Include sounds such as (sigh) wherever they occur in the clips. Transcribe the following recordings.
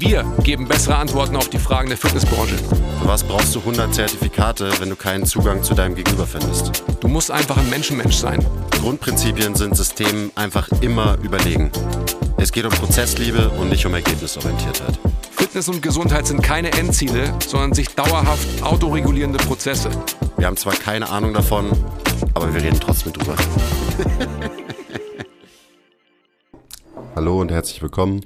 Wir geben bessere Antworten auf die Fragen der Fitnessbranche. Für was brauchst du 100 Zertifikate, wenn du keinen Zugang zu deinem Gegenüber findest? Du musst einfach ein Menschenmensch sein. Grundprinzipien sind Systemen einfach immer überlegen. Es geht um Prozessliebe und nicht um Ergebnisorientiertheit. Fitness und Gesundheit sind keine Endziele, sondern sich dauerhaft autoregulierende Prozesse. Wir haben zwar keine Ahnung davon, aber wir reden trotzdem drüber. (laughs) Hallo und herzlich willkommen.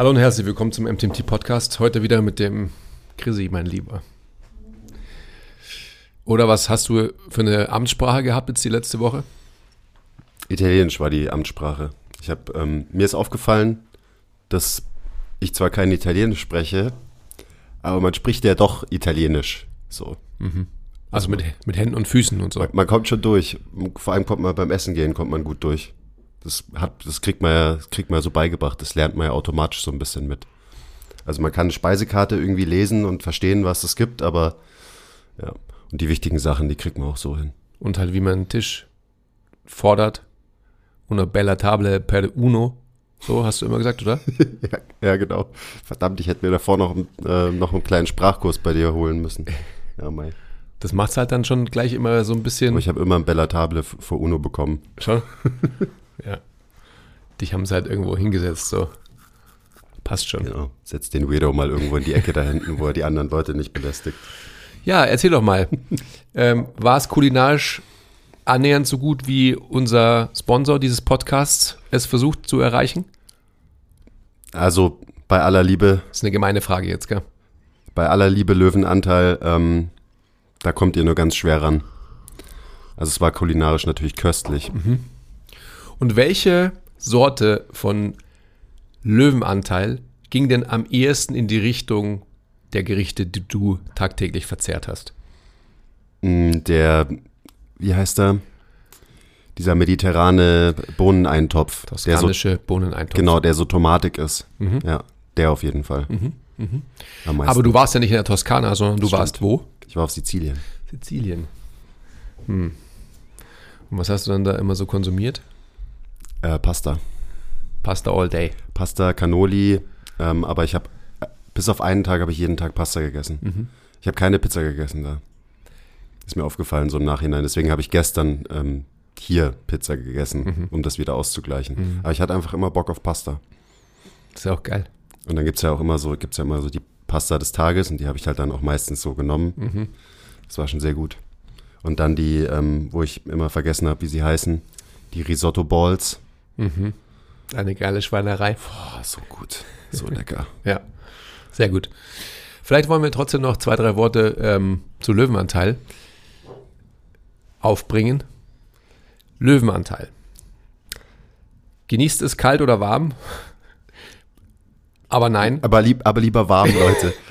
Hallo und herzlich willkommen zum MTMT Podcast. Heute wieder mit dem Chrissy, mein Lieber. Oder was hast du für eine Amtssprache gehabt jetzt die letzte Woche? Italienisch war die Amtssprache. Ich habe ähm, mir ist aufgefallen, dass ich zwar kein Italienisch spreche, aber man spricht ja doch Italienisch. So. Also mit, mit Händen und Füßen und so. Man kommt schon durch. Vor allem kommt man beim Essen gehen, kommt man gut durch. Das hat, das kriegt man ja, kriegt man ja so beigebracht. Das lernt man ja automatisch so ein bisschen mit. Also man kann eine Speisekarte irgendwie lesen und verstehen, was es gibt, aber ja. Und die wichtigen Sachen, die kriegt man auch so hin. Und halt wie man einen Tisch fordert. Una bella table per uno. So hast du immer gesagt, oder? (laughs) ja, ja, genau. Verdammt, ich hätte mir davor noch, äh, noch einen kleinen Sprachkurs bei dir holen müssen. Ja, mei. Das macht's halt dann schon gleich immer so ein bisschen. Aber ich habe immer ein Bella Table für Uno bekommen. Schon? (laughs) ja. Dich haben sie halt irgendwo hingesetzt, so. Passt schon. Ja. Genau. Setzt den Weirdo mal irgendwo in die Ecke da hinten, wo er die anderen Leute nicht belästigt. erzähl doch mal. ähm, war es kulinarisch annähernd so gut, wie unser Sponsor dieses Podcasts es versucht zu erreichen? Also bei aller Liebe, Das ist eine gemeine Frage jetzt, gell? bei aller Liebe Löwenanteil, ähm, da kommt ihr nur ganz schwer ran. Also es war kulinarisch natürlich köstlich. Und welche Sorte von Löwenanteil ging denn am ehesten in die Richtung der Gerichte, die du tagtäglich verzehrt hast? Mm, Der, wie heißt er? Dieser mediterrane Bohneneintopf. Der so, Toskanische Bohneneintopf. genau, der so tomatig ist. Ja, der auf jeden Fall. Am meisten. Aber du warst ja nicht in der Toskana, sondern du Stimmt. warst wo? ich war auf Sizilien. Sizilien. Hm. Und was hast du dann da immer so konsumiert? Äh, Pasta. Pasta all day. Pasta, Cannoli, ähm, aber ich habe bis auf einen Tag habe ich jeden Tag Pasta gegessen. Ich habe keine Pizza gegessen da. Ist mir aufgefallen so im Nachhinein. Deswegen habe ich gestern ähm, hier Pizza gegessen, um das wieder auszugleichen. Aber ich hatte einfach immer Bock auf Pasta. Das ist ja auch geil. Und dann gibt's ja auch immer so, gibt's ja immer so die Pasta des Tages und die habe ich halt dann auch meistens so genommen. Das war schon sehr gut. Und dann die, ähm, wo ich immer vergessen habe, wie sie heißen, die Risotto Balls. Eine geile Schweinerei. Boah, so gut, so lecker. (laughs) Ja, sehr gut. Vielleicht wollen wir trotzdem noch zwei, drei Worte ähm, zu Löwenanteil aufbringen. Löwenanteil. Genießt es kalt oder warm? Aber nein. Aber, lieb, aber lieber warm, Leute. (laughs)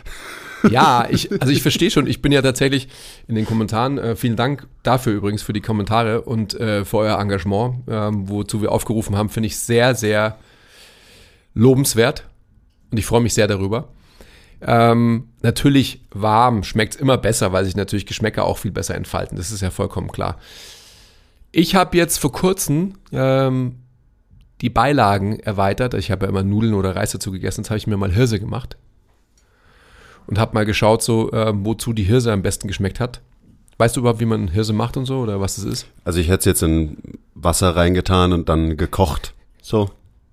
Ja, ich, also ich verstehe schon, ich bin ja tatsächlich in den Kommentaren, äh, vielen Dank dafür übrigens für die Kommentare und äh, für euer Engagement, ähm, wozu wir aufgerufen haben, finde ich sehr, sehr lobenswert und ich freue mich sehr darüber. Ähm, natürlich warm schmeckt es immer besser, weil sich natürlich Geschmäcker auch viel besser entfalten, das ist ja vollkommen klar. Ich habe jetzt vor kurzem ähm, die Beilagen erweitert, ich habe ja immer Nudeln oder Reis dazu gegessen, jetzt habe ich mir mal Hirse gemacht und habe mal geschaut, so ähm, wozu die Hirse am besten geschmeckt hat. Weißt du überhaupt, wie man Hirse macht und so oder was das ist? Also ich hätte es jetzt in Wasser reingetan und dann gekocht. So.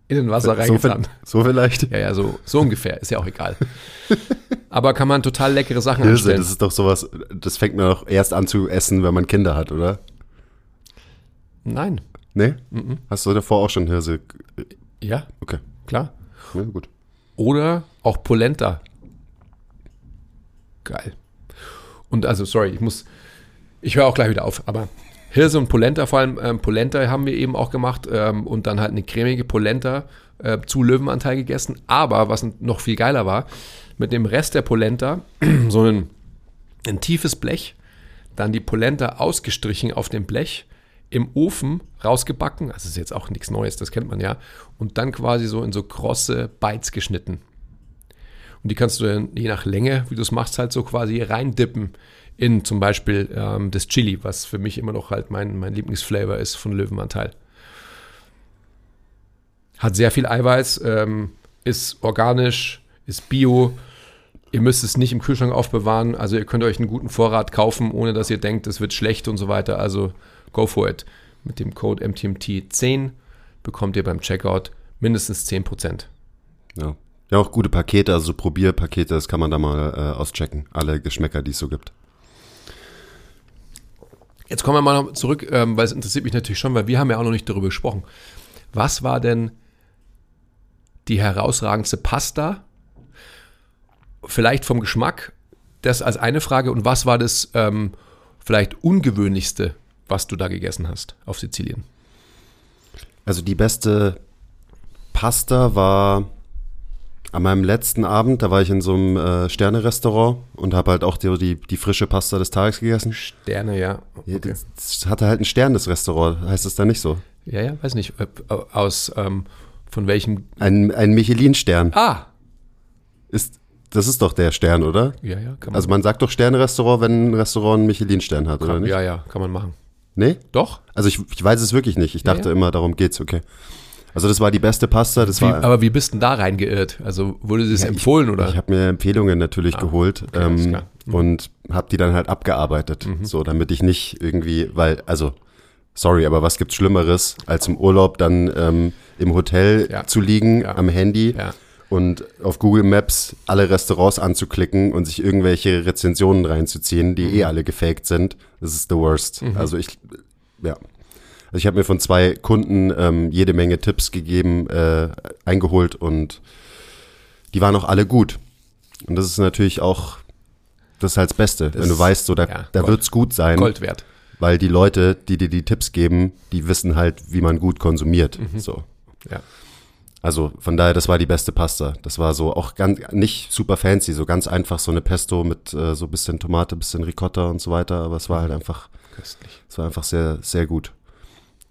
In den Wasser So, reingetan. so vielleicht. Ja, ja, so, so ungefähr, ist ja auch egal. (laughs) Aber kann man total leckere Sachen Hirse, anstellen. das ist doch sowas, das fängt man doch erst an zu essen, wenn man Kinder hat, oder? Nein. Nee? Hast du davor auch schon Hirse? Ja, Okay, klar. ja, gut. Oder auch Polenta. Geil. Und also, sorry, ich muss, ich höre auch gleich wieder auf, aber Hirse und Polenta, vor allem ähm, Polenta haben wir eben auch gemacht ähm, und dann halt eine cremige Polenta äh, zu Löwenanteil gegessen. Aber was noch viel geiler war, mit dem Rest der Polenta (clears throat) so ein, ein tiefes Blech, dann die Polenta ausgestrichen auf dem Blech, im Ofen rausgebacken. Also ist jetzt auch nichts Neues, das kennt man ja. Und dann quasi so in so krosse Bites geschnitten. Und die kannst du dann je nach Länge, wie du es machst, halt so quasi reindippen in zum Beispiel ähm, das Chili, was für mich immer noch halt mein, mein Lieblingsflavor ist von Löwenanteil. Hat sehr viel Eiweiß, ähm, ist organisch, ist bio. Ihr müsst es nicht im Kühlschrank aufbewahren. Also ihr könnt euch einen guten Vorrat kaufen, ohne dass ihr denkt, es wird schlecht und so weiter. Also go for it. Mit dem Code MTMT10 bekommt ihr beim Checkout mindestens 10%. Ja. Ja, auch gute Pakete, also so Probierpakete, das kann man da mal äh, auschecken. Alle Geschmäcker, die es so gibt. Jetzt kommen wir mal noch zurück, ähm, weil es interessiert mich natürlich schon, weil wir haben ja auch noch nicht darüber gesprochen. Was war denn die herausragendste Pasta? Vielleicht vom Geschmack, das als eine Frage. Und was war das ähm, vielleicht ungewöhnlichste, was du da gegessen hast auf Sizilien? Also die beste Pasta war an meinem letzten Abend, da war ich in so einem äh, Sterne-Restaurant und habe halt auch die, die, die, frische Pasta des Tages gegessen. Sterne, ja. Okay. Das, das hatte halt ein Stern, das Restaurant. Heißt das da nicht so? Ja, ja, weiß nicht. Aus, ähm, von welchem? Ein, ein Michelin-Stern. Ah. Ist, das ist doch der Stern, oder? Ja, ja. Kann man also man sagt doch Sterne-Restaurant, wenn ein Restaurant einen Michelin-Stern hat, kann, oder nicht? Ja, ja, kann man machen. Nee? Doch. Also ich, ich weiß es wirklich nicht. Ich dachte ja, ja. immer, darum geht's, okay. Also das war die beste Pasta. Das wie, war, aber wie bist denn da reingeirrt? Also wurde das ja, empfohlen ich, oder? Ich habe mir Empfehlungen natürlich ah, geholt okay, ähm, mhm. und habe die dann halt abgearbeitet, mhm. so damit ich nicht irgendwie, weil also sorry, aber was gibt's Schlimmeres als im Urlaub dann ähm, im Hotel ja. zu liegen ja. am Handy und auf Google Maps alle Restaurants anzuklicken und sich irgendwelche Rezensionen reinzuziehen, die mhm. eh alle gefaked sind. Das ist the worst. Mhm. Also ich ja. Also ich habe mir von zwei Kunden ähm, jede Menge Tipps gegeben, äh, eingeholt und die waren auch alle gut. Und das ist natürlich auch das ist halt das Beste, das wenn du weißt, so da, ja, da wird's gut sein. Gold wert. Weil die Leute, die dir die Tipps geben, die wissen halt, wie man gut konsumiert. Mhm. So. Ja. Also von daher, das war die beste Pasta. Das war so auch ganz nicht super fancy, so ganz einfach so eine Pesto mit äh, so bisschen Tomate, bisschen Ricotta und so weiter. Aber es war halt einfach, Köstlich. es war einfach sehr, sehr gut.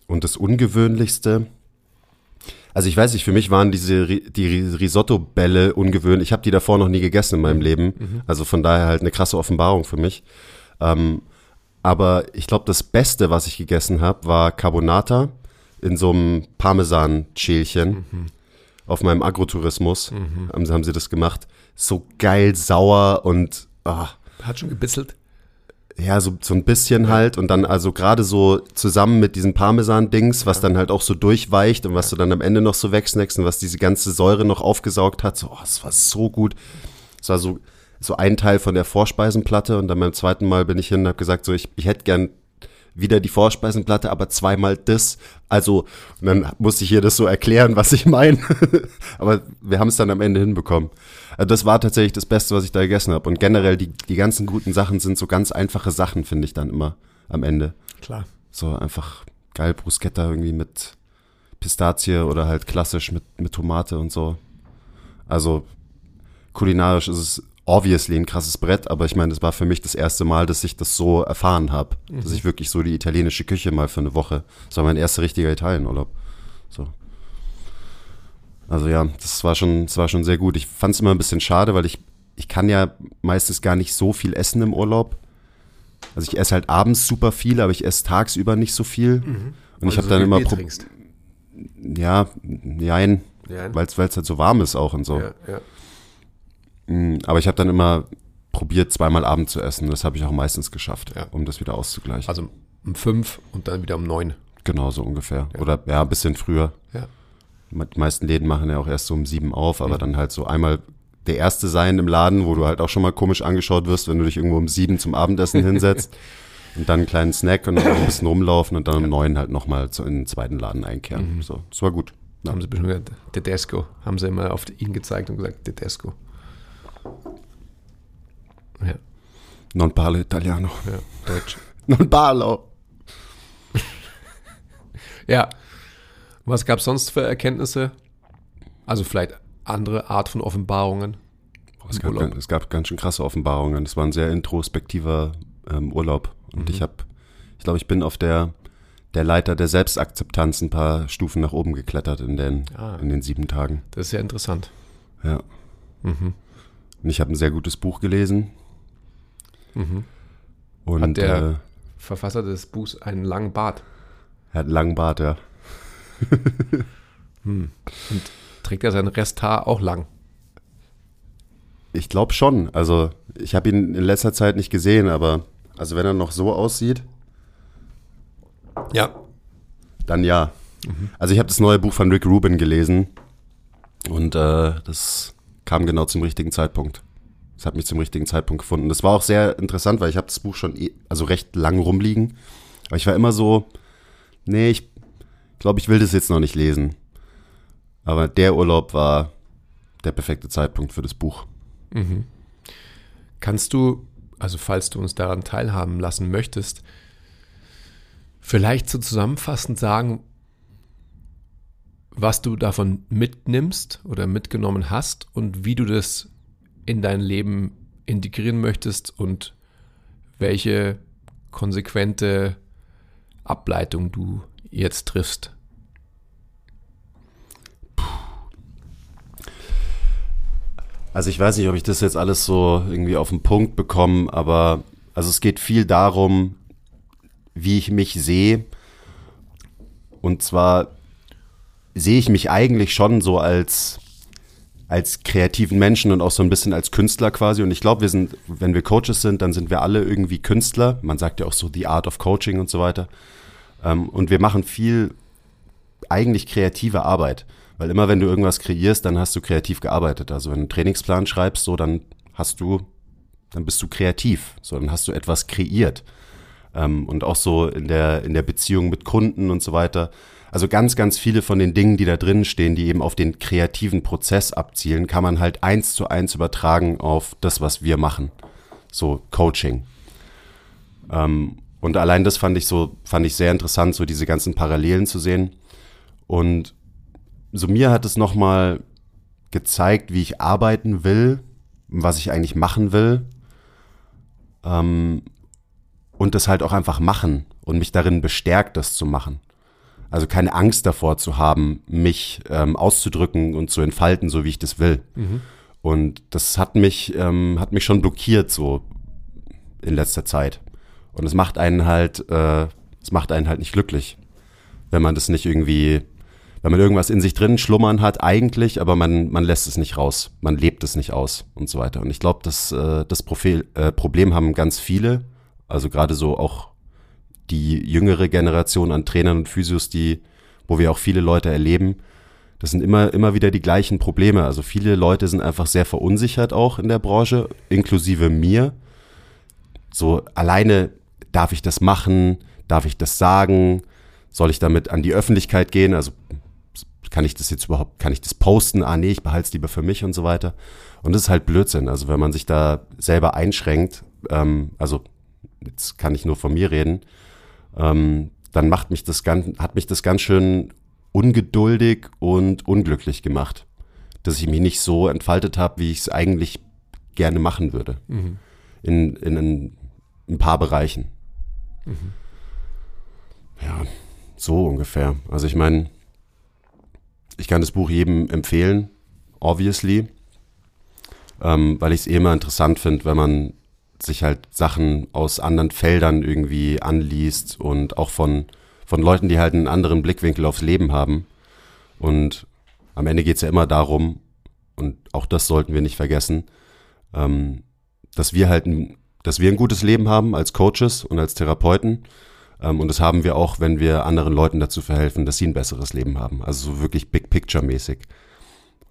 Und das Ungewöhnlichste, also ich weiß nicht, für mich waren diese die Risotto-Bälle ungewöhnlich. Ich habe die davor noch nie gegessen in meinem Leben. Mhm. Also von daher halt eine krasse Offenbarung für mich. Ähm, aber ich glaube, das Beste, was ich gegessen habe, war Carbonata in so einem Parmesan-Schälchen. Mhm. Auf meinem Agrotourismus mhm. haben, haben, sie das gemacht. So geil sauer und oh. hat schon gebisselt. Ja, so, so ein bisschen halt und dann also gerade so zusammen mit diesen Parmesan-Dings, was dann halt auch so durchweicht und was du dann am Ende noch so wegsnackst und was diese ganze Säure noch aufgesaugt hat. So, oh, es war so gut. Es war so, so ein Teil von der Vorspeisenplatte und dann beim zweiten Mal bin ich hin und habe gesagt, so ich, ich hätte gern wieder die Vorspeisenplatte, aber zweimal das. Also, dann musste ich ihr das so erklären, was ich meine. (laughs) aber wir haben es dann am Ende hinbekommen. Also das war tatsächlich das Beste, was ich da gegessen habe. Und generell, die, die ganzen guten Sachen sind so ganz einfache Sachen, finde ich dann immer am Ende. Klar. So einfach geil Bruschetta irgendwie mit Pistazie oder halt klassisch mit, mit Tomate und so. Also kulinarisch ist es obviously ein krasses Brett, aber ich meine, das war für mich das erste Mal, dass ich das so erfahren habe. Mhm. Dass ich wirklich so die italienische Küche mal für eine Woche. Das war mein erster richtiger Italienurlaub. So. Also ja, das war schon, das war schon sehr gut. Ich fand es immer ein bisschen schade, weil ich, ich kann ja meistens gar nicht so viel essen im Urlaub. Also ich esse halt abends super viel, aber ich esse tagsüber nicht so viel. Mhm. Und ich habe so dann immer Pro trinkst. Ja, nein, weil es halt so warm ist auch und so. Ja, ja. Mm, aber ich habe dann immer probiert, zweimal Abend zu essen. Das habe ich auch meistens geschafft, ja. um das wieder auszugleichen. Also um fünf und dann wieder um neun. Genau, so ungefähr. Ja. Oder ja, ein bisschen früher. Ja. Die meisten Läden machen ja auch erst so um sieben auf, aber mhm. dann halt so einmal der Erste sein im Laden, wo du halt auch schon mal komisch angeschaut wirst, wenn du dich irgendwo um sieben zum Abendessen (laughs) hinsetzt und dann einen kleinen Snack und noch ein bisschen rumlaufen und dann um neun halt nochmal in den zweiten Laden einkehren. Mhm. So, das war gut. Ja. Haben sie bestimmt gesagt, Tedesco, haben sie immer auf ihn gezeigt und gesagt, Tedesco. Ja. Non parlo italiano. Ja, Deutsch. (laughs) non parlo. (laughs) ja. Was gab es sonst für Erkenntnisse? Also vielleicht andere Art von Offenbarungen? Es gab, es gab, ganz schön krasse Offenbarungen. Es war ein sehr introspektiver ähm, Urlaub. Und mhm. ich habe, ich glaube, ich bin auf der der Leiter der Selbstakzeptanz ein paar Stufen nach oben geklettert in den, Ah. in den sieben Tagen. Das ist ja interessant. Ja. Mhm. Und ich habe ein sehr gutes Buch gelesen. Mhm. Und Hat der- äh, Verfasser des Buchs einen langen Bart. er hat einen langen Bart, ja. Und trägt er sein Resthaar auch lang? Ich glaube schon. Also, ich habe ihn in letzter Zeit nicht gesehen, aber also wenn er noch so aussieht, Ja. dann ja. Also ich habe das neue Buch von Rick Rubin gelesen und äh, das kam genau zum richtigen Zeitpunkt. Es hat mich zum richtigen Zeitpunkt gefunden. Das war auch sehr interessant, weil ich habe das Buch schon also recht lang rumliegen. Aber ich war immer so, nee, ich glaube, ich will das jetzt noch nicht lesen. Aber der Urlaub war der perfekte Zeitpunkt für das Buch. Kannst du, also falls du uns daran teilhaben lassen möchtest, vielleicht so zusammenfassend sagen, was du davon mitnimmst oder mitgenommen hast und wie du das in dein Leben integrieren möchtest und welche konsequente Ableitung du jetzt triffst? Also ich weiß nicht, ob ich das jetzt alles so irgendwie auf den Punkt bekomme, aber also es geht viel darum, wie ich mich sehe. Und zwar sehe ich mich eigentlich schon so als, als kreativen Menschen und auch so ein bisschen als Künstler quasi. Und ich glaube, wir sind, wenn wir Coaches sind, dann sind wir alle irgendwie Künstler. Man sagt ja auch so The Art of Coaching und so weiter. Ähm, und wir machen viel eigentlich kreative Arbeit. Weil immer wenn du irgendwas kreierst, dann hast du kreativ gearbeitet. Also wenn du einen Trainingsplan schreibst, so, dann hast du, dann bist du kreativ. So, dann hast du etwas kreiert. Ähm, und auch so in der, in der Beziehung mit Kunden und so weiter. Also ganz, ganz viele von den Dingen, die da drin stehen, die eben auf den kreativen Prozess abzielen, kann man halt eins zu eins übertragen auf das, was wir machen. So Coaching. Ähm, und allein das fand ich so, fand ich sehr interessant, so diese ganzen Parallelen zu sehen. Und so mir hat es nochmal gezeigt, wie ich arbeiten will, was ich eigentlich machen will. Ähm, und das halt auch einfach machen und mich darin bestärkt, das zu machen. Also keine Angst davor zu haben, mich ähm, auszudrücken und zu entfalten, so wie ich das will. Und das hat mich, ähm, hat mich schon blockiert so in letzter Zeit. Und es macht einen halt, äh, es macht einen halt nicht glücklich, wenn man das nicht irgendwie, wenn man irgendwas in sich drin schlummern hat eigentlich, aber man, man lässt es nicht raus, man lebt es nicht aus und so weiter. Und ich glaube, das, äh, das Profil, äh, Problem haben ganz viele, also gerade so auch die jüngere Generation an Trainern und Physios, die, wo wir auch viele Leute erleben, das sind immer, immer wieder die gleichen Probleme. Also viele Leute sind einfach sehr verunsichert auch in der Branche, inklusive mir. So alleine darf ich das machen, darf ich das sagen, soll ich damit an die Öffentlichkeit gehen? Also kann ich das jetzt überhaupt, kann ich das posten? Ah nee, ich behalte es lieber für mich und so weiter. Und das ist halt Blödsinn. Also wenn man sich da selber einschränkt, ähm, also jetzt kann ich nur von mir reden, ähm, dann macht mich das ganz, hat mich das ganz schön ungeduldig und unglücklich gemacht, dass ich mich nicht so entfaltet habe, wie ich es eigentlich gerne machen würde. In, in, ein- ein paar Bereichen. Ja, so ungefähr. Also ich meine, ich kann das Buch jedem empfehlen, obviously, ähm, weil ich es eh immer interessant finde, wenn man sich halt Sachen aus anderen Feldern irgendwie anliest und auch von, von Leuten, die halt einen anderen Blickwinkel aufs Leben haben. Und am Ende geht es ja immer darum, und auch das sollten wir nicht vergessen, ähm, dass wir halt ein, dass wir ein gutes Leben haben als Coaches und als Therapeuten. Ähm, und das haben wir auch, wenn wir anderen Leuten dazu verhelfen, dass sie ein besseres Leben haben. Also so wirklich Big Picture mäßig.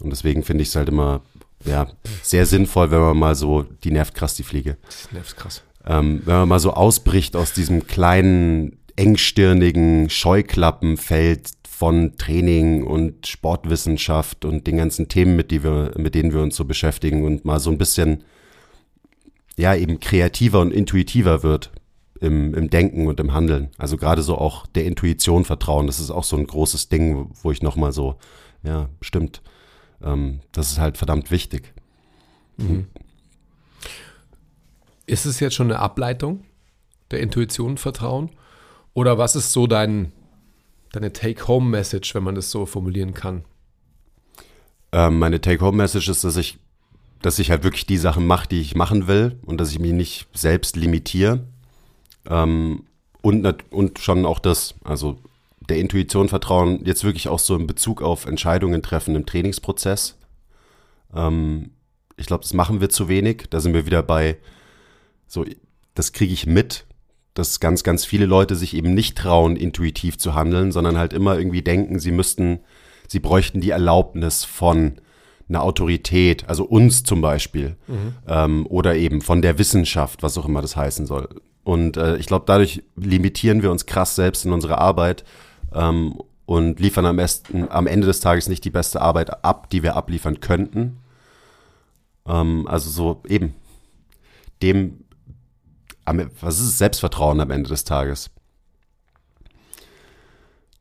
Und deswegen finde ich es halt immer ja, sehr sinnvoll, wenn man mal so, die nervt krass die Fliege, Das nervt krass. ähm, wenn man mal so ausbricht aus diesem kleinen, engstirnigen Scheuklappenfeld von Training und Sportwissenschaft und den ganzen Themen, mit, die wir, mit denen wir uns so beschäftigen und mal so ein bisschen, ja, eben kreativer und intuitiver wird im, im Denken und im Handeln. Also gerade so auch der Intuition vertrauen, das ist auch so ein großes Ding, wo ich nochmal so, ja, stimmt, ähm, das ist halt verdammt wichtig. Ist es jetzt schon eine Ableitung der Intuition vertrauen? Oder was ist so dein, deine Take-Home-Message, wenn man das so formulieren kann? Ähm, meine Take-Home-Message ist, dass ich, dass ich halt wirklich die Sachen mache, die ich machen will und dass ich mich nicht selbst limitiere. Ähm, und, und schon auch das, also der Intuition vertrauen, jetzt wirklich auch so in Bezug auf Entscheidungen treffen im Trainingsprozess. Ähm, ich glaube, das machen wir zu wenig. Da sind wir wieder bei, so, das kriege ich mit, dass ganz, ganz viele Leute sich eben nicht trauen, intuitiv zu handeln, sondern halt immer irgendwie denken, sie müssten, sie bräuchten die Erlaubnis von einer Autorität, also uns zum Beispiel, mhm. ähm, oder eben von der Wissenschaft, was auch immer das heißen soll. Und äh, ich glaube, dadurch limitieren wir uns krass selbst in unserer Arbeit ähm, und liefern am, besten, am Ende des Tages nicht die beste Arbeit ab, die wir abliefern könnten. Ähm, also so eben dem, was ist Selbstvertrauen am Ende des Tages?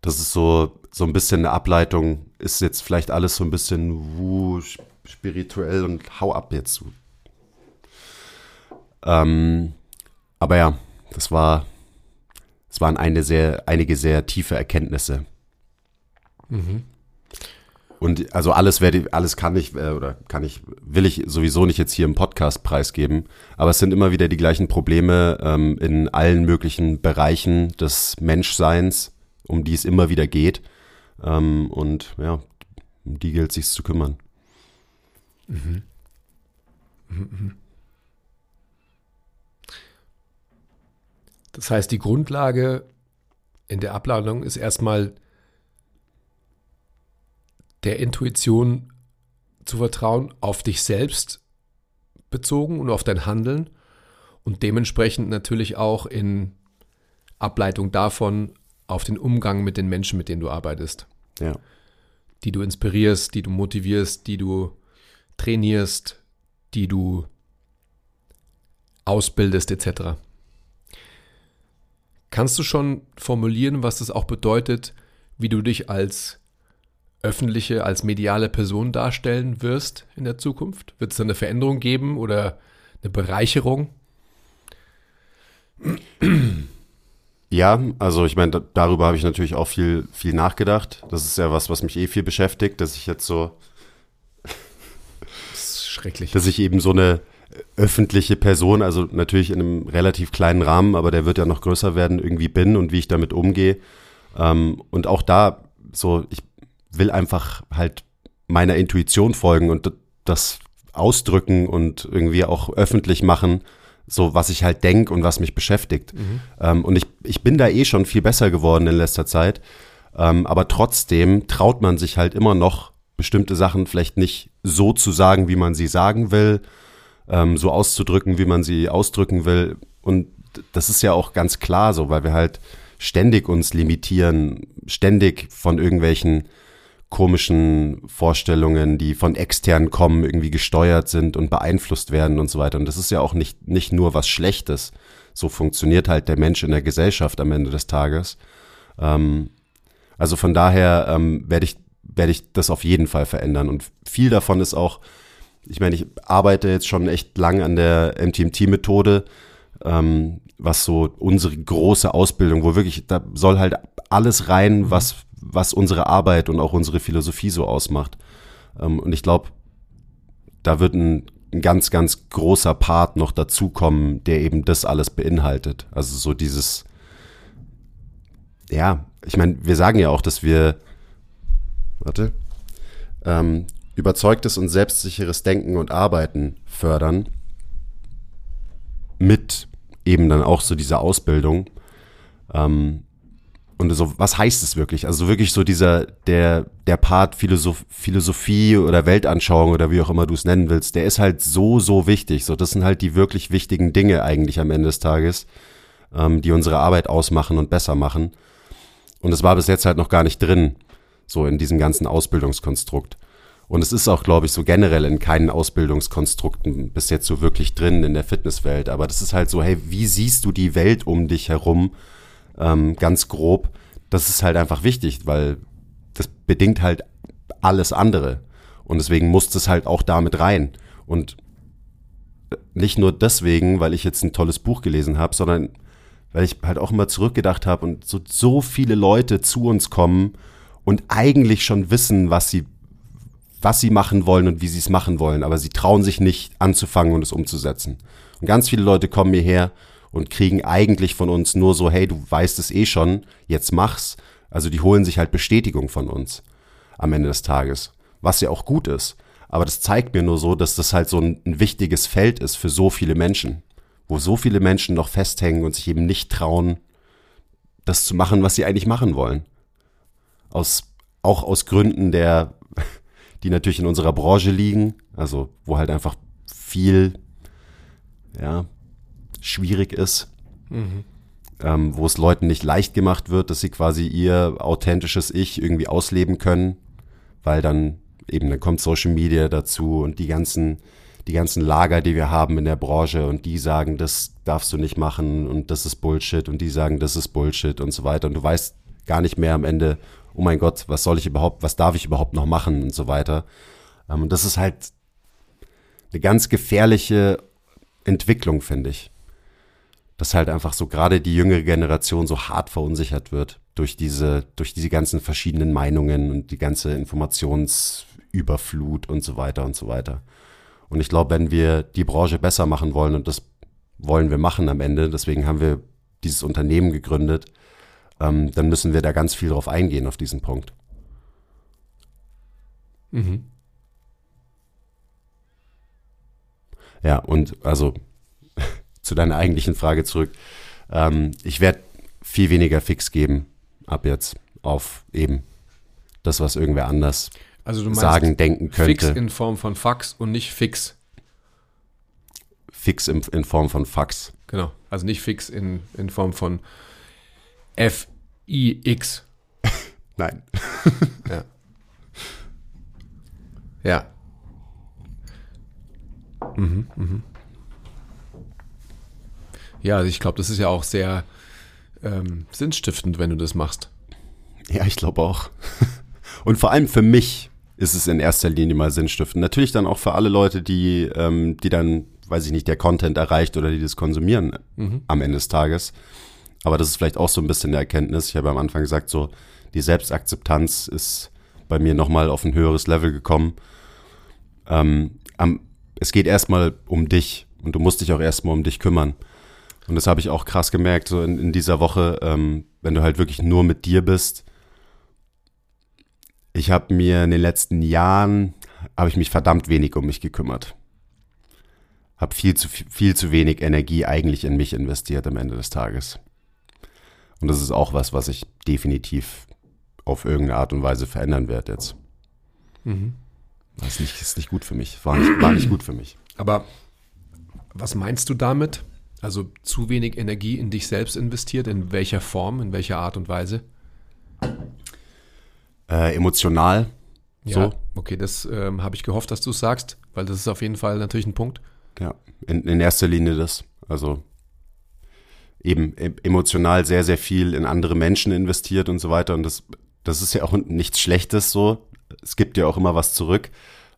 Das ist so, so ein bisschen eine Ableitung, ist jetzt vielleicht alles so ein bisschen wuh, spirituell und hau ab jetzt. Ähm, aber ja, das war, es waren eine sehr, einige sehr tiefe Erkenntnisse. Mhm. Und also alles werde, alles kann ich äh, oder kann ich, will ich sowieso nicht jetzt hier im Podcast preisgeben. Aber es sind immer wieder die gleichen Probleme ähm, in allen möglichen Bereichen des Menschseins, um die es immer wieder geht. Ähm, und ja, um die gilt es sich zu kümmern. Mhm. Mhm. Das heißt, die Grundlage in der Abladung ist erstmal der Intuition zu vertrauen, auf dich selbst bezogen und auf dein Handeln und dementsprechend natürlich auch in Ableitung davon auf den Umgang mit den Menschen, mit denen du arbeitest. Ja. Die du inspirierst, die du motivierst, die du trainierst, die du ausbildest, etc. Kannst du schon formulieren, was das auch bedeutet, wie du dich als öffentliche, als mediale Person darstellen wirst in der Zukunft? Wird es da eine Veränderung geben oder eine Bereicherung? Ja, also ich meine, da, darüber habe ich natürlich auch viel, viel nachgedacht. Das ist ja was, was mich eh viel beschäftigt, dass ich jetzt so. Das ist schrecklich. Dass ich eben so eine öffentliche Person, also natürlich in einem relativ kleinen Rahmen, aber der wird ja noch größer werden, irgendwie bin und wie ich damit umgehe. Ähm, und auch da, so, ich will einfach halt meiner Intuition folgen und das ausdrücken und irgendwie auch öffentlich machen, so was ich halt denke und was mich beschäftigt. Mhm. Ähm, und ich, ich bin da eh schon viel besser geworden in letzter Zeit. Ähm, aber trotzdem traut man sich halt immer noch bestimmte Sachen vielleicht nicht so zu sagen, wie man sie sagen will ähm, so auszudrücken, wie man sie ausdrücken will. Und das ist ja auch ganz klar so, weil wir halt ständig uns limitieren, ständig von irgendwelchen komischen Vorstellungen, die von extern kommen, irgendwie gesteuert sind und beeinflusst werden und so weiter. Und das ist ja auch nicht, nicht nur was Schlechtes. So funktioniert halt der Mensch in der Gesellschaft am Ende des Tages. Ähm, also von daher ähm, werde ich, werde ich das auf jeden Fall verändern. Und viel davon ist auch ich meine, ich arbeite jetzt schon echt lang an der MTMT-Methode, ähm, was so unsere große Ausbildung, wo wirklich, da soll halt alles rein, mhm. was, was unsere Arbeit und auch unsere Philosophie so ausmacht. Ähm, und ich glaube, da wird ein, ein ganz, ganz großer Part noch dazukommen, der eben das alles beinhaltet. Also so dieses, ja, ich meine, wir sagen ja auch, dass wir, warte, ähm, überzeugtes und selbstsicheres Denken und Arbeiten fördern, mit eben dann auch so dieser Ausbildung. Ähm, und so, was heißt es wirklich? Also wirklich so dieser, der, der Part Philosoph Philosophie oder Weltanschauung oder wie auch immer du es nennen willst, der ist halt so, so wichtig. So, das sind halt die wirklich wichtigen Dinge eigentlich am Ende des Tages, ähm, die unsere Arbeit ausmachen und besser machen. Und es war bis jetzt halt noch gar nicht drin, so in diesem ganzen Ausbildungskonstrukt. Und es ist auch, glaube ich, so generell in keinen Ausbildungskonstrukten bis jetzt so wirklich drin in der Fitnesswelt. Aber das ist halt so, hey, wie siehst du die Welt um dich herum? Ähm, ganz grob. Das ist halt einfach wichtig, weil das bedingt halt alles andere. Und deswegen muss das halt auch damit rein. Und nicht nur deswegen, weil ich jetzt ein tolles Buch gelesen habe, sondern weil ich halt auch immer zurückgedacht habe und so, so viele Leute zu uns kommen und eigentlich schon wissen, was sie, was sie machen wollen und wie sie es machen wollen, aber sie trauen sich nicht anzufangen und es umzusetzen. Und ganz viele Leute kommen hierher und kriegen eigentlich von uns nur so, hey, du weißt es eh schon, jetzt mach's. Also die holen sich halt Bestätigung von uns am Ende des Tages, was ja auch gut ist. Aber das zeigt mir nur so, dass das halt so ein, ein wichtiges Feld ist für so viele Menschen, wo so viele Menschen noch festhängen und sich eben nicht trauen, das zu machen, was sie eigentlich machen wollen. Aus, auch aus Gründen der, die natürlich in unserer Branche liegen, also wo halt einfach viel, ja, schwierig ist. Mhm. Ähm, wo es Leuten nicht leicht gemacht wird, dass sie quasi ihr authentisches Ich irgendwie ausleben können, weil dann eben dann kommt Social Media dazu und die ganzen, die ganzen Lager, die wir haben in der Branche und die sagen, das darfst du nicht machen und das ist Bullshit und die sagen, das ist Bullshit und so weiter und du weißt gar nicht mehr am Ende, oh mein Gott, was soll ich überhaupt, was darf ich überhaupt noch machen und so weiter. Ähm, und das ist halt eine ganz gefährliche Entwicklung, finde ich. Dass halt einfach so gerade die jüngere Generation so hart verunsichert wird durch diese, durch diese ganzen verschiedenen Meinungen und die ganze Informations, Überflut und so weiter und so weiter. Und ich glaube, wenn wir die Branche besser machen wollen, und das wollen wir machen am Ende, deswegen haben wir dieses Unternehmen gegründet, ähm, dann müssen wir da ganz viel drauf eingehen, auf diesen Punkt. Mhm. Ja, und also (laughs) zu deiner eigentlichen Frage zurück. Ähm, ich werde viel weniger Fix geben ab jetzt auf eben das, was irgendwer anders also sagen, denken könnte. Fix in Form von Fax und nicht fix. Fix in, in Form von Fax. Genau. Also nicht fix in, in Form von F-I-X. (laughs) Nein. ja. Ja. Mhm, mhm. Ja, also ich glaube, das ist ja auch sehr ähm, sinnstiftend, wenn du das machst. Ja, ich glaube auch. (laughs) Und vor allem für mich, ist es in erster Linie mal sinnstiftend. Natürlich dann auch für alle Leute, die, ähm, die dann, weiß ich nicht, der Content erreicht oder die das konsumieren mhm. am Ende des Tages. Aber das ist vielleicht auch so ein bisschen eine Erkenntnis. Ich habe am Anfang gesagt, so die Selbstakzeptanz ist bei mir nochmal auf ein höheres Level gekommen. Ähm, am, es geht erstmal um dich und du musst dich auch erstmal um dich kümmern. Und das habe ich auch krass gemerkt, so in, in dieser Woche, ähm, wenn du halt wirklich nur mit dir bist, ich habe mir in den letzten Jahren, habe ich mich verdammt wenig um mich gekümmert. Habe viel zu, viel zu wenig Energie eigentlich in mich investiert am Ende des Tages. Und das ist auch was, was ich definitiv auf irgendeine Art und Weise verändern werde jetzt. Mhm. Das ist nicht, ist nicht gut für mich. War nicht, war nicht gut für mich. Aber was meinst du damit? Also zu wenig Energie in dich selbst investiert? In welcher Form? In welcher Art und Weise? äh, emotional. Ja, so. okay, das ähm, habe ich gehofft, dass du es sagst, weil das ist auf jeden Fall natürlich ein Punkt. Ja, in, in erster Linie das. Also eben e, emotional sehr, sehr viel in andere Menschen investiert und so weiter. Und das, das ist ja auch nichts Schlechtes so. Es gibt ja auch immer was zurück.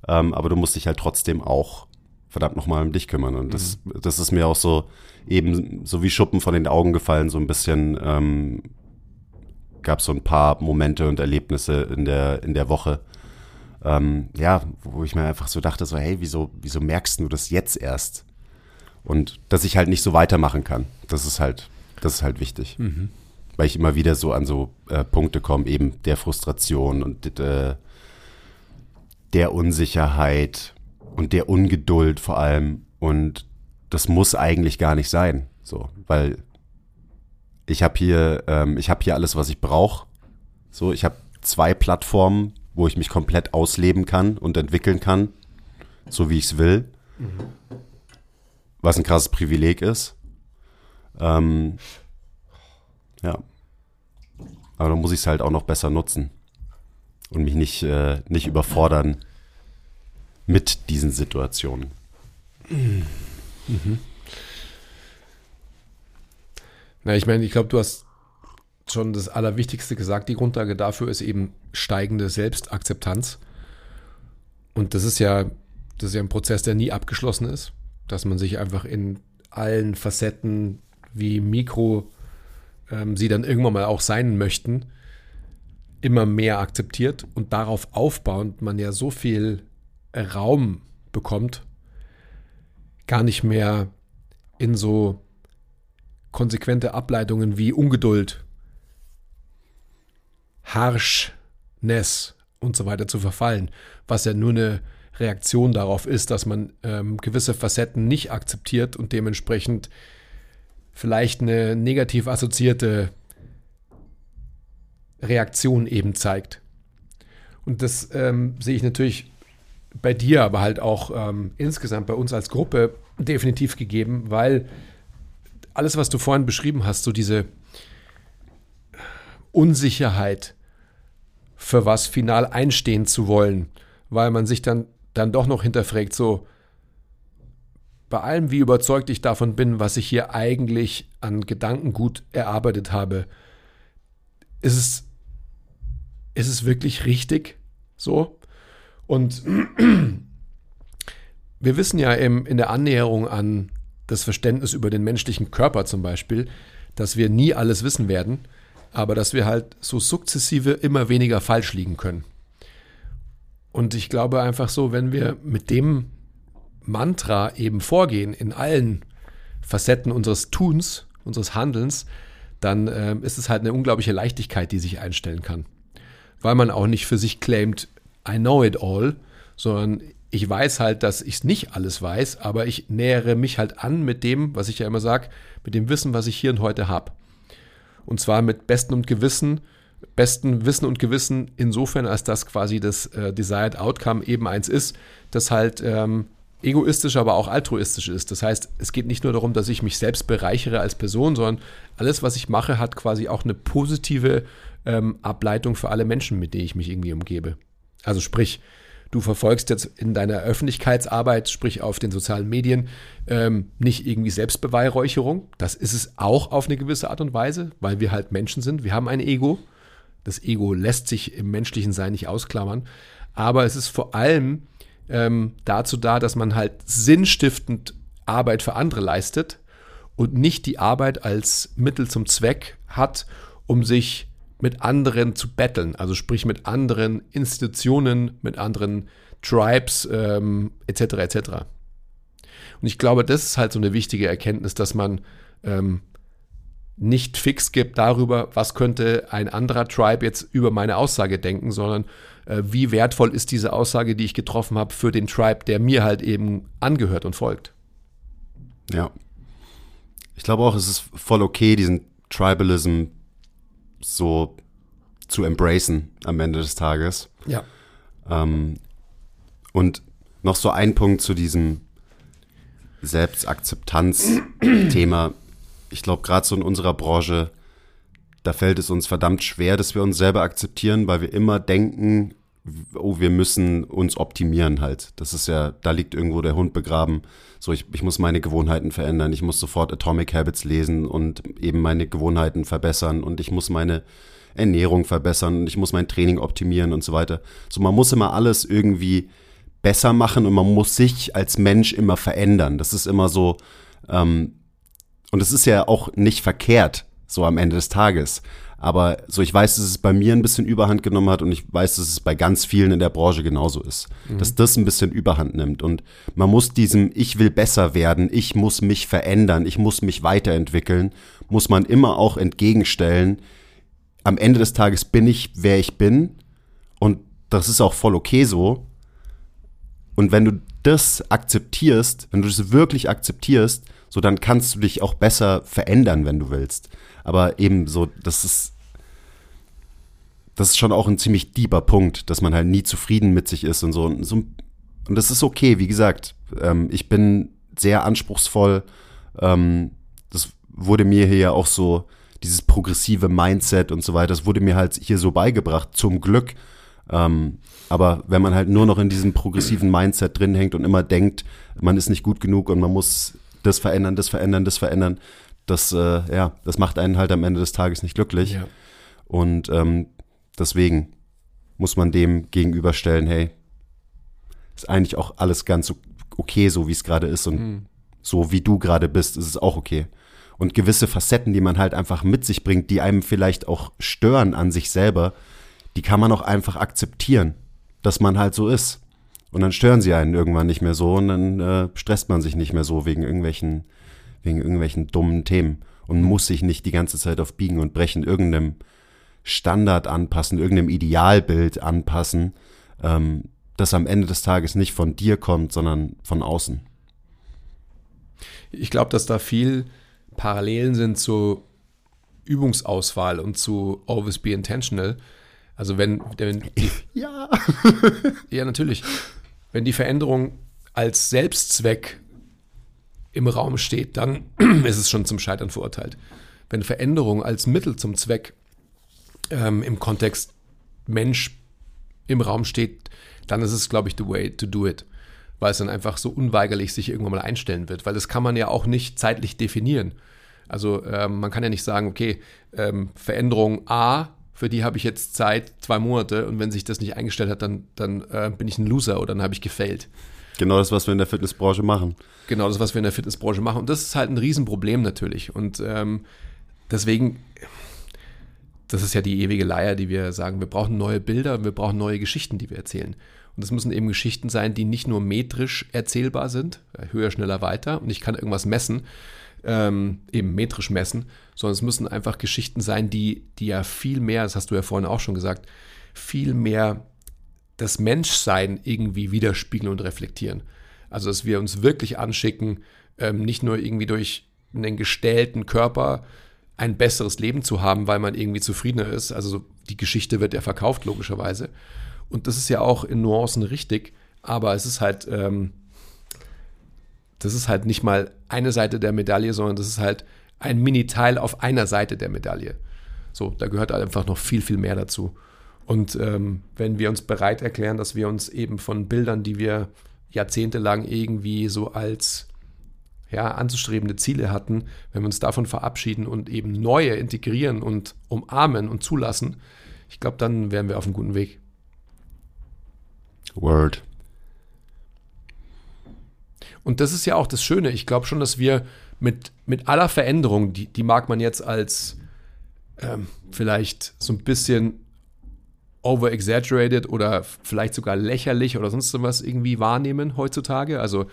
Ähm, aber du musst dich halt trotzdem auch verdammt nochmal um dich kümmern. Und das, mhm. das ist mir auch so eben so wie Schuppen von den Augen gefallen, so ein bisschen ähm, gab es so ein paar Momente und Erlebnisse in der, in der Woche, ähm, ja, wo ich mir einfach so dachte, so, hey, wieso, wieso merkst du das jetzt erst? Und dass ich halt nicht so weitermachen kann. Das ist halt, das ist halt wichtig. Mhm. Weil ich immer wieder so an so äh, Punkte komme, eben der Frustration und äh, der Unsicherheit und der Ungeduld vor allem. Und das muss eigentlich gar nicht sein. So, weil ich habe hier, ähm, ich habe hier alles, was ich brauche. So, ich habe zwei Plattformen, wo ich mich komplett ausleben kann und entwickeln kann, so wie ich es will. Mhm. Was ein krasses Privileg ist. Ähm, ja. Aber dann muss ich es halt auch noch besser nutzen und mich nicht, äh, nicht überfordern mit diesen Situationen. Mhm. Na, ich meine, ich glaube, du hast schon das Allerwichtigste gesagt. Die Grundlage dafür ist eben steigende Selbstakzeptanz. Und das ist ja, das ist ja ein Prozess, der nie abgeschlossen ist, dass man sich einfach in allen Facetten wie Mikro ähm, sie dann irgendwann mal auch sein möchten, immer mehr akzeptiert und darauf aufbauend man ja so viel Raum bekommt, gar nicht mehr in so konsequente Ableitungen wie Ungeduld, Harschness und so weiter zu verfallen, was ja nur eine Reaktion darauf ist, dass man ähm, gewisse Facetten nicht akzeptiert und dementsprechend vielleicht eine negativ assoziierte Reaktion eben zeigt. Und das ähm, sehe ich natürlich bei dir, aber halt auch ähm, insgesamt bei uns als Gruppe definitiv gegeben, weil alles, was du vorhin beschrieben hast, so diese Unsicherheit, für was final einstehen zu wollen, weil man sich dann, dann doch noch hinterfragt, so bei allem, wie überzeugt ich davon bin, was ich hier eigentlich an Gedankengut erarbeitet habe, ist es, ist es wirklich richtig so? Und (clears throat) wir wissen ja im, in der Annäherung an das Verständnis über den menschlichen Körper zum Beispiel, dass wir nie alles wissen werden, aber dass wir halt so sukzessive immer weniger falsch liegen können. Und ich glaube einfach so, wenn wir mit dem Mantra eben vorgehen in allen Facetten unseres Tuns, unseres Handelns, dann äh, ist es halt eine unglaubliche Leichtigkeit, die sich einstellen kann. Weil man auch nicht für sich claimt, I know it all, sondern ich weiß halt, dass ich es nicht alles weiß, aber ich nähere mich halt an mit dem, was ich ja immer sage, mit dem Wissen, was ich hier und heute habe. Und zwar mit bestem und Gewissen, besten Wissen und Gewissen insofern, als das quasi das äh, Desired Outcome eben eins ist, das halt ähm, egoistisch, aber auch altruistisch ist. Das heißt, es geht nicht nur darum, dass ich mich selbst bereichere als Person, sondern alles, was ich mache, hat quasi auch eine positive ähm, Ableitung für alle Menschen, mit denen ich mich irgendwie umgebe. Also sprich, du verfolgst jetzt in deiner Öffentlichkeitsarbeit, sprich auf den sozialen Medien, ähm, nicht irgendwie Selbstbeweihräucherung. Das ist es auch auf eine gewisse Art und Weise, weil wir halt Menschen sind. Wir haben ein Ego. Das Ego lässt sich im menschlichen Sein nicht ausklammern. Aber es ist vor allem ähm, dazu da, dass man halt sinnstiftend Arbeit für andere leistet und nicht die Arbeit als Mittel zum Zweck hat, um sich mit anderen zu betteln, also sprich mit anderen Institutionen, mit anderen Tribes ähm, etc. etc. Und ich glaube, das ist halt so eine wichtige Erkenntnis, dass man ähm, nicht fix gibt darüber, was könnte ein anderer Tribe jetzt über meine Aussage denken, sondern äh, wie wertvoll ist diese Aussage, die ich getroffen habe, für den Tribe, der mir halt eben angehört und folgt. Ja. Ich glaube auch, es ist voll okay, diesen Tribalism so zu embracen am Ende des Tages. Ja. Ähm, und noch so ein Punkt zu diesem Selbstakzeptanz-Thema. Ich glaube, gerade so in unserer Branche, da fällt es uns verdammt schwer, dass wir uns selber akzeptieren, weil wir immer denken, oh, wir müssen uns optimieren halt. Das ist ja, da liegt irgendwo der Hund begraben. So, ich, ich muss meine Gewohnheiten verändern, ich muss sofort Atomic Habits lesen und eben meine Gewohnheiten verbessern und ich muss meine Ernährung verbessern und ich muss mein Training optimieren und so weiter. So, man muss immer alles irgendwie besser machen und man muss sich als Mensch immer verändern. Das ist immer so, ähm, und es ist ja auch nicht verkehrt, so am Ende des Tages. Aber so, ich weiß, dass es bei mir ein bisschen Überhand genommen hat und ich weiß, dass es bei ganz vielen in der Branche genauso ist. Mhm. Dass das ein bisschen Überhand nimmt. Und man muss diesem, ich will besser werden, ich muss mich verändern, ich muss mich weiterentwickeln, muss man immer auch entgegenstellen. Am Ende des Tages bin ich, wer ich bin. Und das ist auch voll okay so. Und wenn du das akzeptierst, wenn du das wirklich akzeptierst, so dann kannst du dich auch besser verändern, wenn du willst. Aber eben so, das ist, das ist schon auch ein ziemlich deeper Punkt, dass man halt nie zufrieden mit sich ist und so. Und, so, und das ist okay, wie gesagt. Ähm, ich bin sehr anspruchsvoll. Ähm, das wurde mir hier ja auch so, dieses progressive Mindset und so weiter, das wurde mir halt hier so beigebracht, zum Glück. Ähm, aber wenn man halt nur noch in diesem progressiven Mindset drin hängt und immer denkt, man ist nicht gut genug und man muss das verändern, das verändern, das verändern, das, äh, ja, das macht einen halt am Ende des Tages nicht glücklich. Ja. Und ähm, deswegen muss man dem gegenüberstellen, hey, ist eigentlich auch alles ganz okay, so wie es gerade ist und mhm. so wie du gerade bist, ist es auch okay. Und gewisse Facetten, die man halt einfach mit sich bringt, die einem vielleicht auch stören an sich selber, die kann man auch einfach akzeptieren, dass man halt so ist. Und dann stören sie einen irgendwann nicht mehr so und dann äh, stresst man sich nicht mehr so wegen irgendwelchen, wegen irgendwelchen dummen Themen und muss sich nicht die ganze Zeit auf Biegen und Brechen irgendeinem Standard anpassen, irgendeinem Idealbild anpassen, ähm, das am Ende des Tages nicht von dir kommt, sondern von außen. Ich glaube, dass da viel Parallelen sind zu Übungsauswahl und zu Always Be Intentional. Also wenn, wenn (laughs) die, Ja. (laughs) ja natürlich, wenn die Veränderung als Selbstzweck im Raum steht, dann (clears throat) ist es schon zum Scheitern verurteilt. Wenn Veränderung als Mittel zum Zweck ähm, im Kontext Mensch im Raum steht, dann ist es, glaube ich, the way to do it. Weil es dann einfach so unweigerlich sich irgendwann mal einstellen wird. Weil das kann man ja auch nicht zeitlich definieren. Also ähm, man kann ja nicht sagen, okay, ähm, Veränderung A, für die habe ich jetzt Zeit, zwei Monate, und wenn sich das nicht eingestellt hat, dann, dann äh, bin ich ein Loser oder dann habe ich gefailt. Genau das, was wir in der Fitnessbranche machen. Genau das, was wir in der Fitnessbranche machen. Und das ist halt ein Riesenproblem natürlich. Und ähm, deswegen, das ist ja die ewige Leier, die wir sagen, wir brauchen neue Bilder, wir brauchen neue Geschichten, die wir erzählen. Und das müssen eben Geschichten sein, die nicht nur metrisch erzählbar sind, höher, schneller, weiter, und ich kann irgendwas messen, ähm, eben metrisch messen, sondern es müssen einfach Geschichten sein, die, die ja viel mehr, das hast du ja vorhin auch schon gesagt, viel mehr das Menschsein irgendwie widerspiegeln und reflektieren. Also, dass wir uns wirklich anschicken, ähm, nicht nur irgendwie durch einen gestellten Körper ein besseres Leben zu haben, weil man irgendwie zufriedener ist. Also, so, die Geschichte wird ja verkauft, logischerweise. Und das ist ja auch in Nuancen richtig, aber es ist halt, ähm, das ist halt nicht mal eine Seite der Medaille, sondern das ist halt ein Mini-Teil auf einer Seite der Medaille. So, da gehört einfach noch viel, viel mehr dazu. Und ähm, wenn wir uns bereit erklären, dass wir uns eben von Bildern, die wir jahrzehntelang irgendwie so als ja, anzustrebende Ziele hatten, wenn wir uns davon verabschieden und eben neue integrieren und umarmen und zulassen, ich glaube, dann wären wir auf einem guten Weg. Word. Und das ist ja auch das Schöne. Ich glaube schon, dass wir mit, mit aller Veränderung, die, die mag man jetzt als ähm, vielleicht so ein bisschen over-exaggerated oder vielleicht sogar lächerlich oder sonst was irgendwie wahrnehmen heutzutage. Also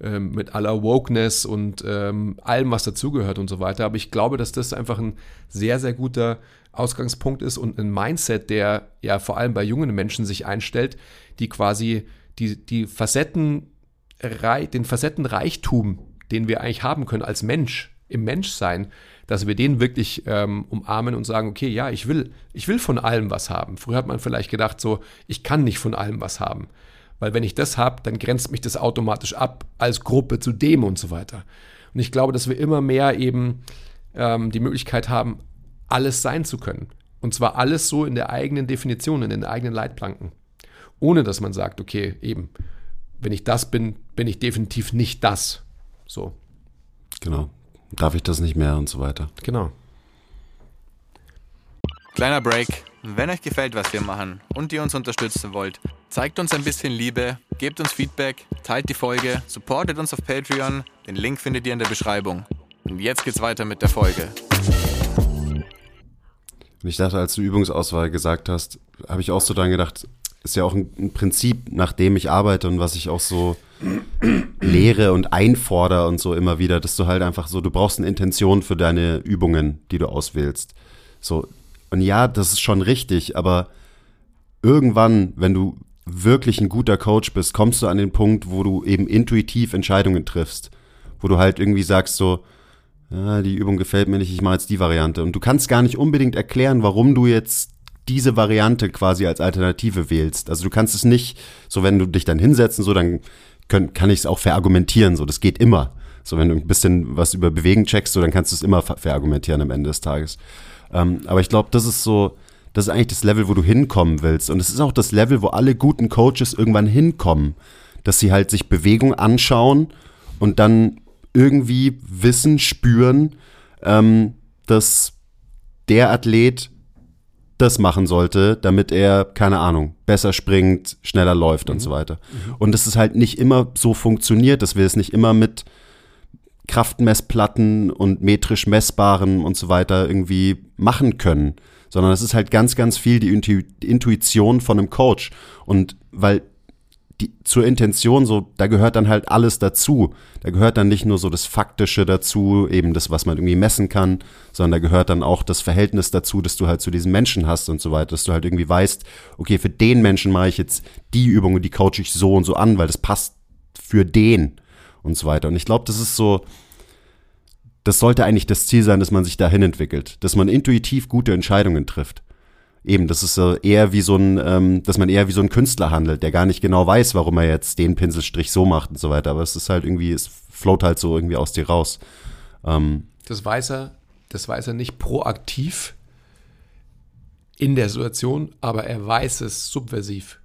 ähm, mit aller Wokeness und ähm, allem, was dazugehört und so weiter. Aber ich glaube, dass das einfach ein sehr, sehr guter Ausgangspunkt ist und ein Mindset, der ja vor allem bei jungen Menschen sich einstellt, die quasi die, die Facetten, den Facettenreichtum, den wir eigentlich haben können als Mensch, im Menschsein, dass wir den wirklich ähm, umarmen und sagen, okay, ja, ich will, ich will von allem was haben. Früher hat man vielleicht gedacht, so, ich kann nicht von allem was haben. Weil wenn ich das habe, dann grenzt mich das automatisch ab als Gruppe zu dem und so weiter. Und ich glaube, dass wir immer mehr eben ähm, die Möglichkeit haben, alles sein zu können. Und zwar alles so in der eigenen Definition, in den eigenen Leitplanken. Ohne dass man sagt, okay, eben, wenn ich das bin, bin ich definitiv nicht das. So. Genau. Darf ich das nicht mehr und so weiter. Genau. Kleiner Break. Wenn euch gefällt, was wir machen und ihr uns unterstützen wollt, zeigt uns ein bisschen Liebe, gebt uns Feedback, teilt die Folge, supportet uns auf Patreon. Den Link findet ihr in der Beschreibung. Und jetzt geht's weiter mit der Folge. Und ich dachte, als du Übungsauswahl gesagt hast, habe ich auch so dran gedacht, ist ja auch ein, ein, Prinzip, nach dem ich arbeite und was ich auch so lehre und einfordere und so immer wieder, dass du halt einfach so, du brauchst eine Intention für deine Übungen, die du auswählst. So, und ja, das ist schon richtig, aber irgendwann, wenn du wirklich ein guter Coach bist, kommst du an den Punkt, wo du eben intuitiv Entscheidungen triffst. Wo du halt irgendwie sagst so, ja, die Übung gefällt mir nicht, ich mache jetzt die Variante. Und du kannst gar nicht unbedingt erklären, warum du jetzt diese Variante quasi als Alternative wählst. Also du kannst es nicht, so wenn du dich dann hinsetzen, so dann können, kann ich es auch verargumentieren, so das geht immer. So wenn du ein bisschen was über Bewegen checkst, so dann kannst du es immer ver verargumentieren am Ende des Tages. Ähm, aber ich glaube, das ist so, das ist eigentlich das Level, wo du hinkommen willst. Und es ist auch das Level, wo alle guten Coaches irgendwann hinkommen, dass sie halt sich Bewegung anschauen und dann irgendwie wissen, spüren, ähm, dass der Athlet das machen sollte, damit er, keine Ahnung, besser springt, schneller läuft mhm. und so weiter. Mhm. Und dass es halt nicht immer so funktioniert, dass wir es nicht immer mit Kraftmessplatten und metrisch messbaren und so weiter irgendwie machen können, sondern es ist halt ganz, ganz viel die Intuition von einem Coach. Und weil die, zur Intention so, da gehört dann halt alles dazu. Da gehört dann nicht nur so das Faktische dazu, eben das, was man irgendwie messen kann, sondern da gehört dann auch das Verhältnis dazu, dass du halt zu diesen Menschen hast und so weiter, dass du halt irgendwie weißt, okay, für den Menschen mache ich jetzt die Übung und die coache ich so und so an, weil das passt für den und so weiter. Und ich glaube, das ist so, das sollte eigentlich das Ziel sein, dass man sich dahin entwickelt, dass man intuitiv gute Entscheidungen trifft eben, das ist eher wie so ein, ähm, dass man eher wie so ein Künstler handelt, der gar nicht genau weiß, warum er jetzt den Pinselstrich so macht und so weiter. Aber es ist halt irgendwie, es float halt so irgendwie aus dir raus. Ähm, das weiß er, das weiß er nicht proaktiv in der Situation, aber er weiß es subversiv,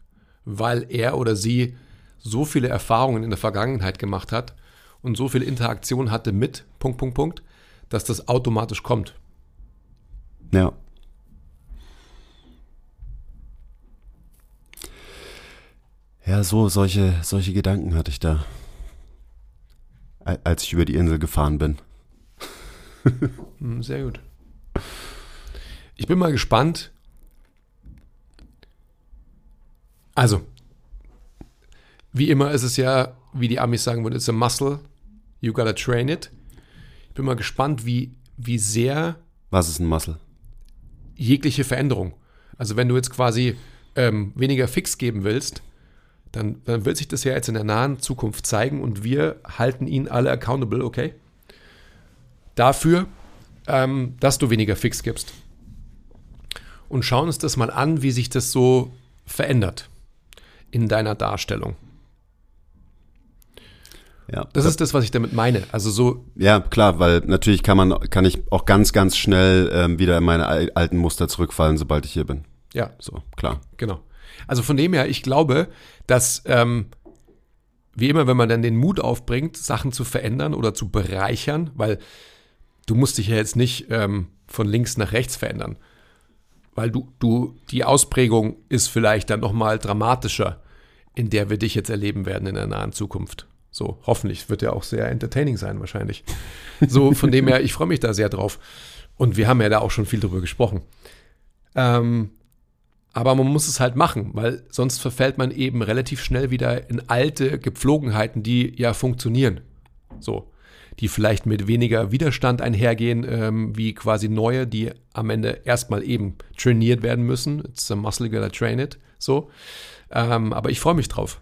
weil er oder sie so viele Erfahrungen in der Vergangenheit gemacht hat und so viel Interaktion hatte mit Punkt, Punkt, Punkt, dass das automatisch kommt. Ja. Ja, so, solche, solche Gedanken hatte ich da, als ich über die Insel gefahren bin. (laughs) Hm, sehr gut. Ich bin mal gespannt. Also, wie immer ist es ja, wie die Amis sagen würden, it's a muscle, you gotta train it. Ich bin mal gespannt, wie, wie sehr. Was ist ein Muscle? Jegliche Veränderung. Also, wenn du jetzt quasi ähm, weniger Fix geben willst, dann, dann wird sich das ja jetzt in der nahen Zukunft zeigen und wir halten ihn alle accountable, okay? Dafür, ähm, dass du weniger Fix gibst. Und schauen uns das mal an, wie sich das so verändert in deiner Darstellung. Ja, das ist das, was ich damit meine. Also so. Ja, klar, weil natürlich kann man, kann ich auch ganz, ganz schnell ähm, wieder in meine alten Muster zurückfallen, sobald ich hier bin. Ja. So, klar. Genau. Also von dem her, ich glaube, dass ähm, wie immer, wenn man dann den Mut aufbringt, Sachen zu verändern oder zu bereichern, weil du musst dich ja jetzt nicht ähm, von links nach rechts verändern, weil du, du, die Ausprägung ist vielleicht dann nochmal dramatischer, in der wir dich jetzt erleben werden in der nahen Zukunft. So, hoffentlich wird ja auch sehr entertaining sein, wahrscheinlich. So, von dem her, ich freue mich da sehr drauf. Und wir haben ja da auch schon viel drüber gesprochen. Ähm, aber man muss es halt machen, weil sonst verfällt man eben relativ schnell wieder in alte Gepflogenheiten, die ja funktionieren. So. Die vielleicht mit weniger Widerstand einhergehen, ähm, wie quasi neue, die am Ende erstmal eben trainiert werden müssen. It's a muscle, gotta train it. So. Ähm, aber ich freue mich drauf.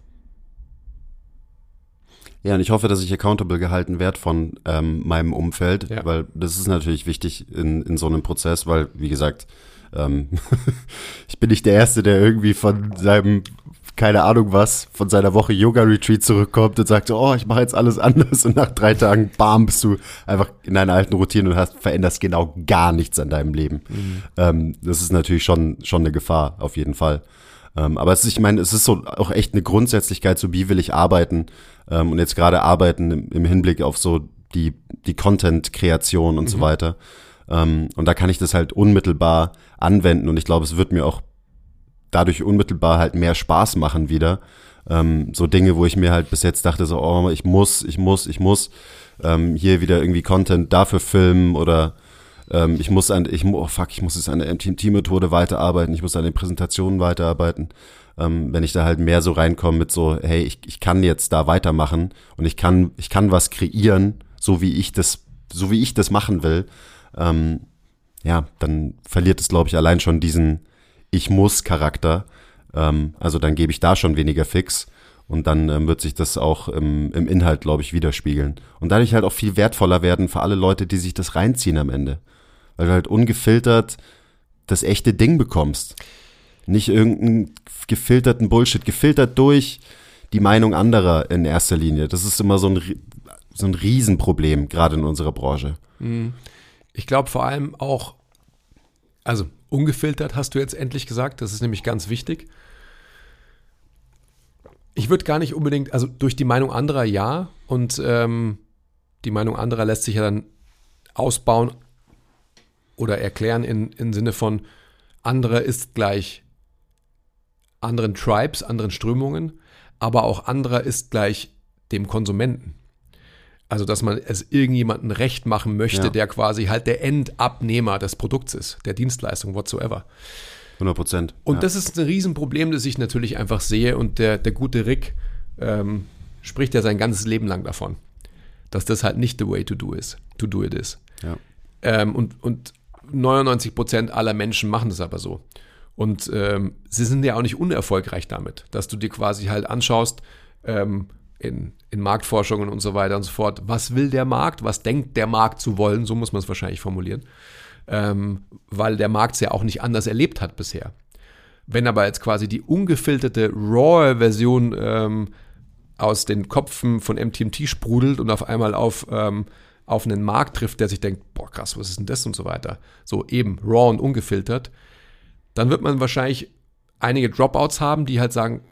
Ja, und ich hoffe, dass ich accountable gehalten werde von ähm, meinem Umfeld, ja. weil das ist natürlich wichtig in, in so einem Prozess, weil, wie gesagt, ähm, (laughs) ich bin nicht der Erste, der irgendwie von seinem, keine Ahnung was, von seiner Woche Yoga-Retreat zurückkommt und sagt so, oh, ich mache jetzt alles (laughs) anders und nach drei Tagen, bam, bist du einfach in deiner alten Routine und hast, veränderst genau gar nichts an deinem Leben. Mhm. Ähm, das ist natürlich schon, schon eine Gefahr, auf jeden Fall. Ähm, aber es ist, ich meine, es ist so auch echt eine Grundsätzlichkeit, so wie will ich arbeiten ähm, und jetzt gerade arbeiten im, im Hinblick auf so die, die Content-Kreation und mhm. so weiter. Ähm, und da kann ich das halt unmittelbar anwenden und ich glaube, es wird mir auch dadurch unmittelbar halt mehr Spaß machen wieder. Ähm, so Dinge, wo ich mir halt bis jetzt dachte, so, oh, ich muss, ich muss, ich muss ähm, hier wieder irgendwie Content dafür filmen oder ähm, ich muss an, ich, oh fuck, ich muss jetzt an der MTMT-Methode weiterarbeiten, ich muss an den Präsentationen weiterarbeiten. Ähm, wenn ich da halt mehr so reinkomme mit so, hey, ich, ich kann jetzt da weitermachen und ich kann, ich kann was kreieren, so wie ich das, so wie ich das machen will, ähm, ja, dann verliert es, glaube ich, allein schon diesen Ich muss Charakter. Ähm, also dann gebe ich da schon weniger fix und dann ähm, wird sich das auch im, im Inhalt, glaube ich, widerspiegeln. Und dadurch halt auch viel wertvoller werden für alle Leute, die sich das reinziehen am Ende. Weil du halt ungefiltert das echte Ding bekommst. Nicht irgendeinen gefilterten Bullshit, gefiltert durch die Meinung anderer in erster Linie. Das ist immer so ein, so ein Riesenproblem, gerade in unserer Branche. Mhm. Ich glaube vor allem auch, also ungefiltert hast du jetzt endlich gesagt, das ist nämlich ganz wichtig. Ich würde gar nicht unbedingt, also durch die Meinung anderer ja, und ähm, die Meinung anderer lässt sich ja dann ausbauen oder erklären in, im Sinne von andere ist gleich anderen Tribes, anderen Strömungen, aber auch anderer ist gleich dem Konsumenten. Also, dass man es irgendjemandem recht machen möchte, Ja. der quasi halt der Endabnehmer des Produkts ist, der Dienstleistung, whatsoever. 100 Prozent. Und ja. das ist ein Riesenproblem, das ich natürlich einfach sehe. Und der, der gute Rick ähm, spricht ja sein ganzes Leben lang davon, dass das halt nicht the way to do is, to do it is. ja. Ähm, und, und 99 Prozent aller Menschen machen das aber so. Und ähm, sie sind ja auch nicht unerfolgreich damit, dass du dir quasi halt anschaust, ähm, in, in Marktforschungen und so weiter und so fort, was will der Markt, was denkt der Markt zu wollen, so muss man es wahrscheinlich formulieren, ähm, weil der Markt es ja auch nicht anders erlebt hat bisher. Wenn aber jetzt quasi die ungefilterte, raw Version ähm, aus den Kopfen von MTMT sprudelt und auf einmal auf, ähm, auf einen Markt trifft, der sich denkt, boah krass, was ist denn das und so weiter. So eben raw und ungefiltert. Dann wird man wahrscheinlich einige Dropouts haben, die halt sagen,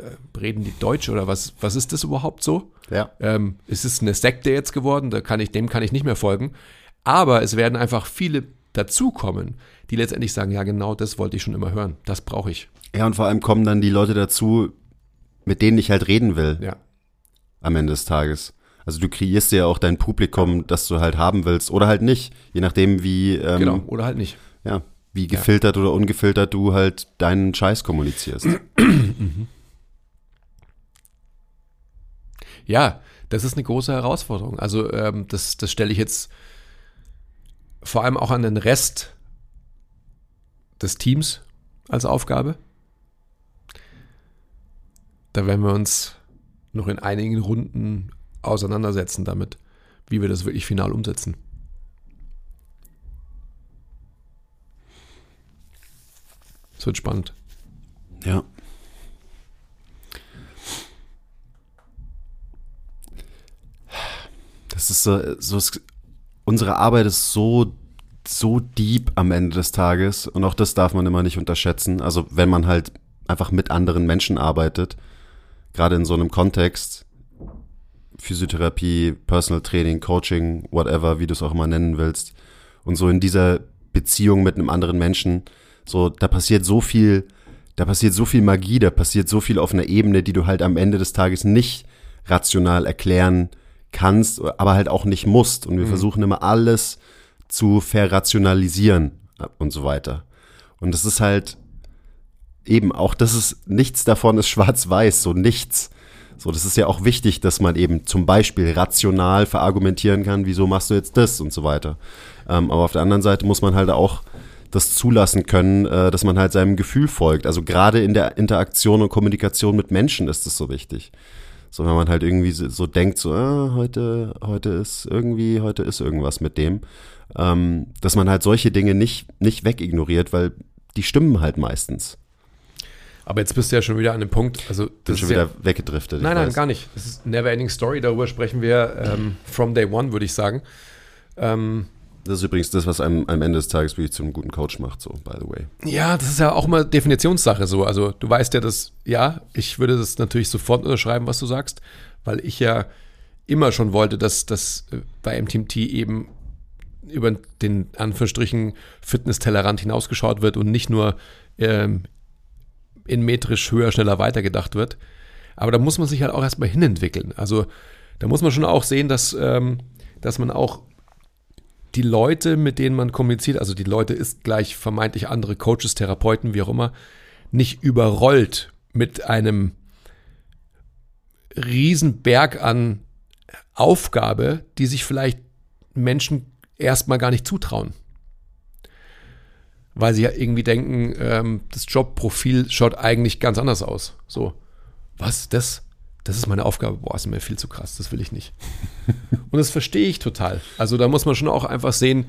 äh, reden die Deutsch oder was, was ist das überhaupt so? ja. Ähm, ist es eine Sekte jetzt geworden? Da kann ich, dem kann ich nicht mehr folgen. Aber es werden einfach viele dazukommen, die letztendlich sagen, ja genau, das wollte ich schon immer hören. Das brauche ich. Ja, und vor allem kommen dann die Leute dazu, mit denen ich halt reden will Ja. am Ende des Tages. Also du kreierst dir ja auch dein Publikum, das du halt haben willst oder halt nicht, je nachdem wie ähm, Genau. Oder halt nicht. ja, wie gefiltert oder ungefiltert du halt deinen Scheiß kommunizierst. (clears throat) Ja, das ist eine große Herausforderung. Also ähm, das, das stelle ich jetzt vor allem auch an den Rest des Teams als Aufgabe. Da werden wir uns noch in einigen Runden auseinandersetzen damit, wie wir das wirklich final umsetzen. Es wird spannend. Ja. Das ist so, so es- unsere Arbeit ist so so deep am Ende des Tages und auch das darf man immer nicht unterschätzen. Also wenn man halt einfach mit anderen Menschen arbeitet, gerade in so einem Kontext, Physiotherapie, Personal Training, Coaching, whatever, wie du es auch immer nennen willst, und so in dieser Beziehung mit einem anderen Menschen, so da passiert so viel, da passiert so viel Magie, da passiert so viel auf einer Ebene, die du halt am Ende des Tages nicht rational erklären kannst, aber halt auch nicht musst. Und wir versuchen immer alles zu verrationalisieren und so weiter. Und das ist halt eben auch, das ist, nichts davon ist (laughs) schwarz-weiß, so nichts. So, das ist ja auch wichtig, dass man eben zum Beispiel rational verargumentieren kann, wieso machst du jetzt das und so weiter. Ähm, aber auf der anderen Seite muss man halt auch das zulassen können, äh, dass man halt seinem Gefühl folgt. Also gerade in der Interaktion und Kommunikation mit Menschen ist das so wichtig. So, wenn man halt irgendwie so, so denkt, so, ah, heute, heute ist irgendwie, heute ist irgendwas mit dem, ähm, dass man halt solche Dinge nicht, nicht wegignoriert, weil die stimmen halt meistens. Aber jetzt bist du ja schon wieder an dem Punkt, also Bin das schon ist ja, wieder weggedriftet. Nein, nein, gar nicht. Das ist Never Ending Story, darüber sprechen wir ähm, from day one, würde ich sagen. Ähm, Das ist übrigens das, was einem am Ende des Tages wirklich zu einem guten Coach macht, so, by the way. ja, das ist ja auch immer Definitionssache so. Also du weißt ja, dass, ja, ich würde das natürlich sofort unterschreiben, was du sagst, weil ich ja immer schon wollte, dass das äh, bei MTMT eben über den Anführungsstrichen Fitness-Tellerrand hinausgeschaut wird und nicht nur ähm, in metrisch höher, schneller weitergedacht wird. Aber da muss man sich halt auch erstmal hinentwickeln. Also da muss man schon auch sehen, dass, ähm, dass man auch die Leute, mit denen man kommuniziert, also die Leute ist gleich vermeintlich andere Coaches, Therapeuten, wie auch immer, nicht überrollt mit einem Riesenberg an Aufgabe, die sich vielleicht Menschen erstmal gar nicht zutrauen. Weil sie ja irgendwie denken, ähm, das Jobprofil schaut eigentlich ganz anders aus. So, was, das? Das ist meine Aufgabe. Boah, ist mir viel zu krass, das will ich nicht. (laughs) Und das verstehe ich total. Also da muss man schon auch einfach sehen,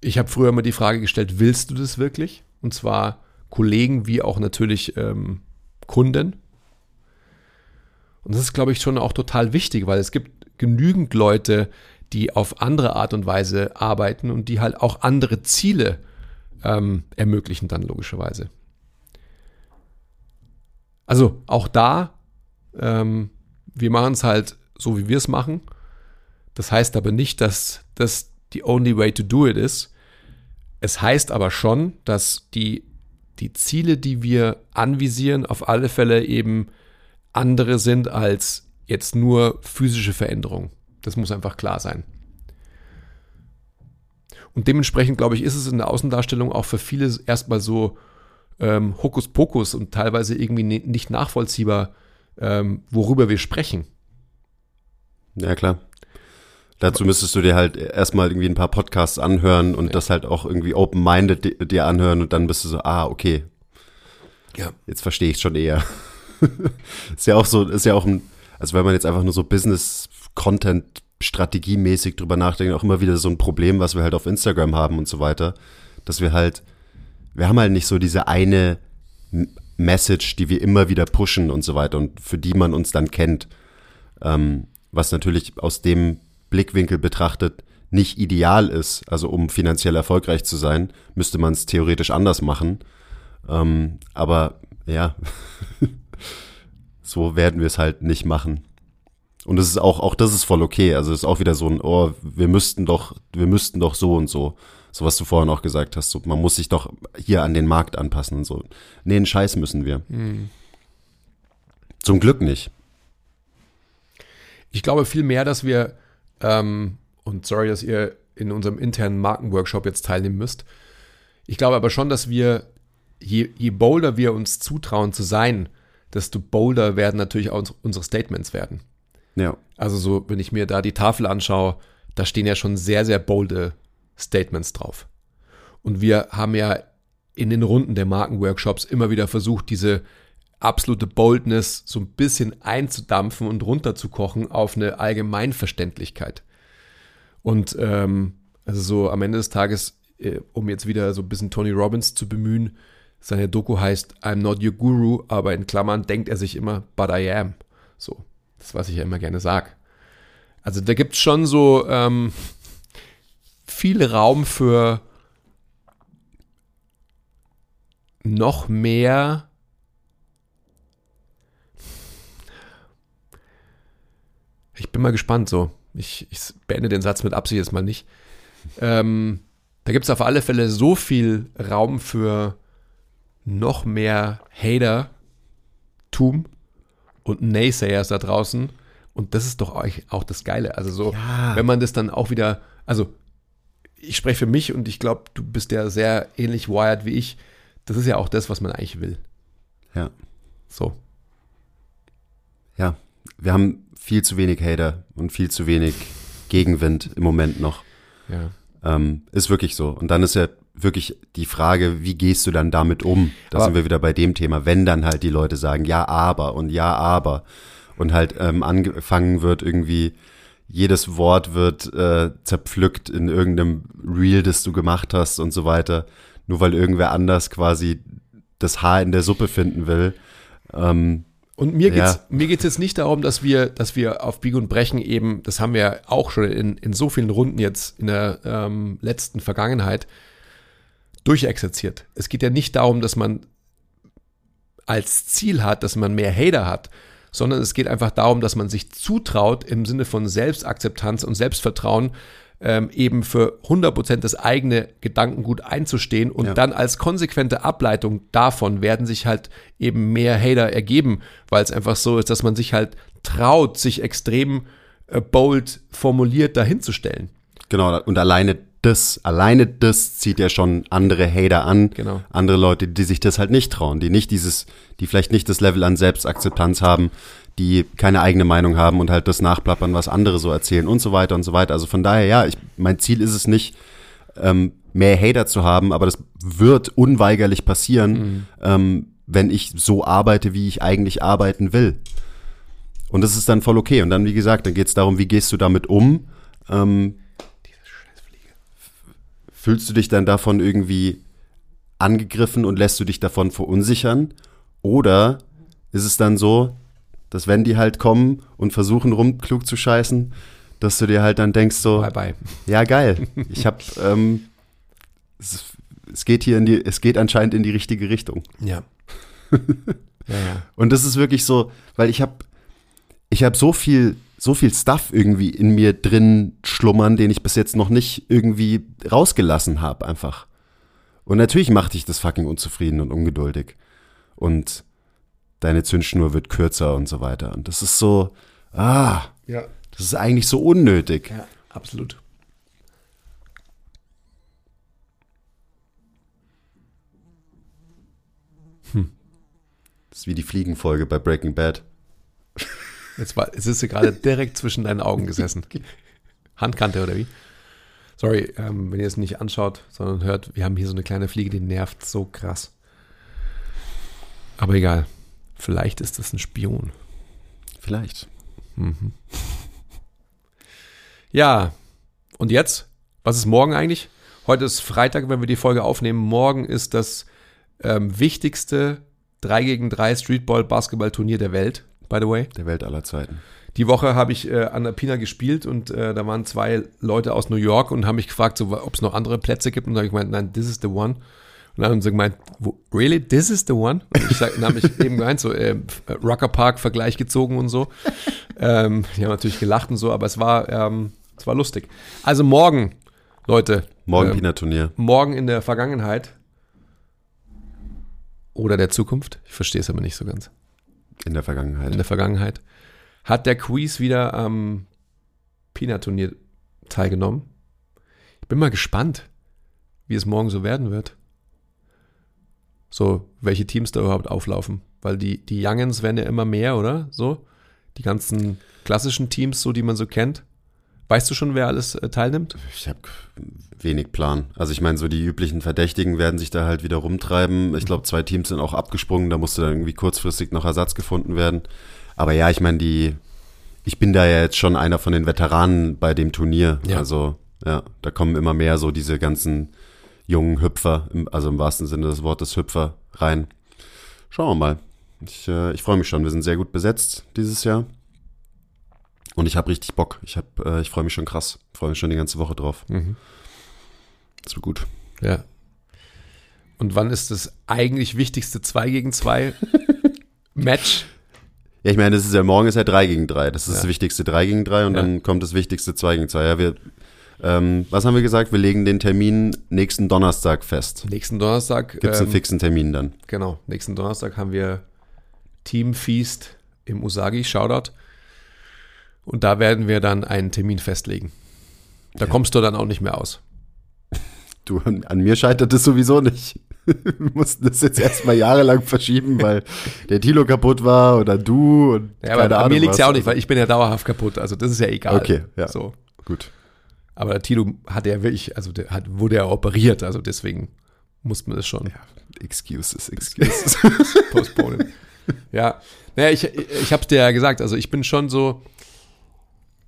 ich habe früher immer die Frage gestellt, willst du das wirklich? Und zwar Kollegen wie auch natürlich ähm, Kunden. Und das ist, glaube ich, schon auch total wichtig, weil es gibt genügend Leute, die auf andere Art und Weise arbeiten und die halt auch andere Ziele ähm, ermöglichen dann logischerweise. Also auch da, ähm, wir machen es halt so, wie wir es machen. Das heißt aber nicht, dass das die only way to do it ist. Es heißt aber schon, dass die, die Ziele, die wir anvisieren, auf alle Fälle eben andere sind als jetzt nur physische Veränderungen. Das muss einfach klar sein. Und dementsprechend, glaube ich, ist es in der Außendarstellung auch für viele erstmal so ähm, Hokuspokus und teilweise irgendwie nicht nachvollziehbar, ähm, worüber wir sprechen. Ja, klar. Dazu müsstest du dir halt erstmal irgendwie ein paar Podcasts anhören und ja. das halt auch irgendwie open-minded dir anhören und dann bist du so, ah, okay. Ja. Jetzt verstehe ich schon eher. (laughs) ist ja auch so, ist ja auch ein, also wenn man jetzt einfach nur so Business-Content strategiemäßig drüber nachdenkt, auch immer wieder so ein Problem, was wir halt auf Instagram haben und so weiter, dass wir halt, wir haben halt nicht so diese eine Message, die wir immer wieder pushen und so weiter und für die man uns dann kennt. Ähm, was natürlich aus dem Blickwinkel betrachtet nicht ideal ist. Also um finanziell erfolgreich zu sein, müsste man es theoretisch anders machen. Ähm, aber ja, (laughs) so werden wir es halt nicht machen. Und es ist auch, auch das ist voll okay. Also es ist auch wieder so ein, oh, wir müssten doch, wir müssten doch so und so. So was du vorhin auch gesagt hast. So, man muss sich doch hier an den Markt anpassen und so. Nee, einen Scheiß müssen wir. Mhm. Zum Glück nicht. Ich glaube viel mehr, dass wir, ähm, und sorry, dass ihr in unserem internen Markenworkshop jetzt teilnehmen müsst. Ich glaube aber schon, dass wir, je, je bolder wir uns zutrauen zu sein, desto bolder werden natürlich auch unsere Statements werden. Ja. Also so, wenn ich mir da die Tafel anschaue, da stehen ja schon sehr, sehr bolde Statements drauf. Und wir haben ja in den Runden der Markenworkshops immer wieder versucht, diese absolute Boldness so ein bisschen einzudampfen und runterzukochen auf eine Allgemeinverständlichkeit. Und ähm, also so am Ende des Tages, äh, um jetzt wieder so ein bisschen Tony Robbins zu bemühen, seine Doku heißt I'm not your guru, aber in Klammern denkt er sich immer, but I am. So. Das, was ich ja immer gerne sage. Also da gibt es schon so ähm, viel Raum für noch mehr Ich bin mal gespannt so. Ich, ich beende den Satz mit Absicht jetzt mal nicht. Ähm, da gibt es auf alle Fälle so viel Raum für noch mehr Hater-Tum und Naysayers da draußen. Und das ist doch auch das Geile. Also so, ja. wenn man das dann auch wieder, also ich spreche für mich und ich glaube, du bist ja sehr ähnlich wired wie ich. Das ist ja auch das, was man eigentlich will. Ja. So. Ja, wir haben viel zu wenig Hater und viel zu wenig Gegenwind im Moment noch. Ja. Ähm, ist wirklich so. Und dann ist ja wirklich die Frage, wie gehst du dann damit um? Da aber sind wir wieder bei dem Thema, wenn dann halt die Leute sagen, ja, aber und ja, aber und halt ähm, angefangen wird irgendwie, jedes Wort wird äh, zerpflückt in irgendeinem Reel, das du gemacht hast und so weiter, nur weil irgendwer anders quasi das Haar in der Suppe finden will. Ähm, und mir geht's, ja. mir geht's jetzt nicht darum, dass wir, dass wir auf Biegen und Brechen eben, das haben wir auch schon in, in so vielen Runden jetzt in der ähm, letzten Vergangenheit, durchexerziert. Es geht ja nicht darum, dass man als Ziel hat, dass man mehr Hater hat, sondern es geht einfach darum, dass man sich zutraut, im Sinne von Selbstakzeptanz und Selbstvertrauen, ähm, eben für 100% das eigene Gedankengut einzustehen und ja. dann als konsequente Ableitung davon werden sich halt eben mehr Hater ergeben, weil es einfach so ist, dass man sich halt traut, sich extrem äh, bold formuliert dahinzustellen. Genau, und alleine das, alleine das zieht ja schon andere Hater an. Genau. Andere Leute, die sich das halt nicht trauen, die nicht dieses, die vielleicht nicht das Level an Selbstakzeptanz haben, die keine eigene Meinung haben und halt das nachplappern, was andere so erzählen und so weiter und so weiter. Also von daher, ja, ich, mein Ziel ist es nicht, ähm, mehr Hater zu haben, aber das wird unweigerlich passieren, mhm. ähm, wenn ich so arbeite, wie ich eigentlich arbeiten will. Und das ist dann voll okay. Und dann, wie gesagt, dann geht es darum, wie gehst du damit um? Ähm, Fühlst du dich dann davon irgendwie angegriffen und lässt du dich davon verunsichern? Oder ist es dann so, dass wenn die halt kommen und versuchen rum klug zu scheißen, dass du dir halt dann denkst so, bye bye. ja geil, ich hab, ähm, es, es, geht hier in die, es geht anscheinend in die richtige Richtung. Ja. (laughs) ja, ja. Und das ist wirklich so, weil ich habe, ich habe so viel so viel Stuff irgendwie in mir drin schlummern, den ich bis jetzt noch nicht irgendwie rausgelassen habe, einfach. Und natürlich macht dich das fucking unzufrieden und ungeduldig. Und deine Zündschnur wird kürzer und so weiter. Und das ist so, ah, Ja. das ist eigentlich so unnötig. Ja, absolut. Das ist wie die Fliegenfolge bei Breaking Bad. Jetzt, war, jetzt ist sie gerade direkt zwischen deinen Augen gesessen. (laughs) Handkante oder wie? Sorry, ähm, wenn ihr es nicht anschaut, sondern hört, wir haben hier so eine kleine Fliege, die nervt so krass. Aber egal. Vielleicht ist das ein Spion. Vielleicht. Ja, und jetzt? Was ist morgen eigentlich? Heute ist Freitag, wenn wir die Folge aufnehmen. Morgen ist das ähm, wichtigste 3 gegen 3 Streetball-Basketball-Turnier der Welt, by the way. Der Welt aller Zeiten. Die Woche habe ich äh, an der Pina gespielt und äh, da waren zwei Leute aus New York und haben mich gefragt, so, ob es noch andere Plätze gibt. Und da habe ich gemeint, nein, this is the one. Und dann haben sie gemeint, really, this is the one? Und ich sag, habe ich (laughs) eben gemeint, so äh, Rucker Park Vergleich gezogen und so. ähm, die haben natürlich gelacht und so, aber es war, ähm, es war lustig. Also morgen, Leute, Morgen ähm, Pina-Turnier. morgen in der Vergangenheit oder der Zukunft, ich verstehe es aber nicht so ganz In der Vergangenheit. in der Vergangenheit, hat der Quiz wieder am Pina-Turnier teilgenommen. Ich bin mal gespannt, wie es morgen so werden wird. So, welche Teams da überhaupt auflaufen. Weil die, die Youngens werden ja immer mehr, oder? So, die ganzen klassischen Teams, so die man so kennt. Weißt du schon, wer alles äh, teilnimmt? Ich habe wenig Plan. Also ich meine, so die üblichen Verdächtigen werden sich da halt wieder rumtreiben. Ich glaube, zwei Teams sind auch abgesprungen. Da musste dann irgendwie kurzfristig noch Ersatz gefunden werden. Aber ja, ich meine, die, ich bin da ja jetzt schon einer von den Veteranen bei dem Turnier. Ja. Also ja, da kommen immer mehr so diese ganzen jungen Hüpfer, also im wahrsten Sinne des Wortes Hüpfer rein. Schauen wir mal. Ich, äh, ich freue mich schon. Wir sind sehr gut besetzt dieses Jahr. Und ich habe richtig Bock. Ich, hab, äh, ich freue mich schon krass. Ich freue mich schon die ganze Woche drauf. Mhm. Das wird gut. Ja. Und wann ist das eigentlich wichtigste 2 gegen 2 (laughs) Match? Ja, ich meine, das ist ja morgen ist ja 3 gegen 3. Das ist Ja. das wichtigste 3 gegen 3 und Ja. dann kommt das wichtigste 2 gegen 2. Ja, wir, ähm, was haben wir gesagt? Wir legen den Termin nächsten Donnerstag fest. Nächsten Donnerstag. Gibt es einen ähm, fixen Termin dann? Genau, nächsten Donnerstag haben wir Team Feast im Usagi, Shoutout. Und da werden wir dann einen Termin festlegen. Da Ja. kommst du dann auch nicht mehr aus. Du, an, mir scheitert es sowieso nicht. (laughs) Wir mussten das jetzt erstmal jahrelang verschieben, weil der Tilo kaputt war oder du und Ja, aber Ahnung mir liegt es ja auch nicht, weil ich bin ja dauerhaft kaputt. Also das ist ja egal. Okay, ja. So. Gut. Aber der Tilo hat ja wirklich, also der hat, wurde ja operiert, also deswegen muss man das schon Excuses, (laughs) excuses. postponen. ja, naja, ich, ich habe dir ja gesagt, also ich bin schon so,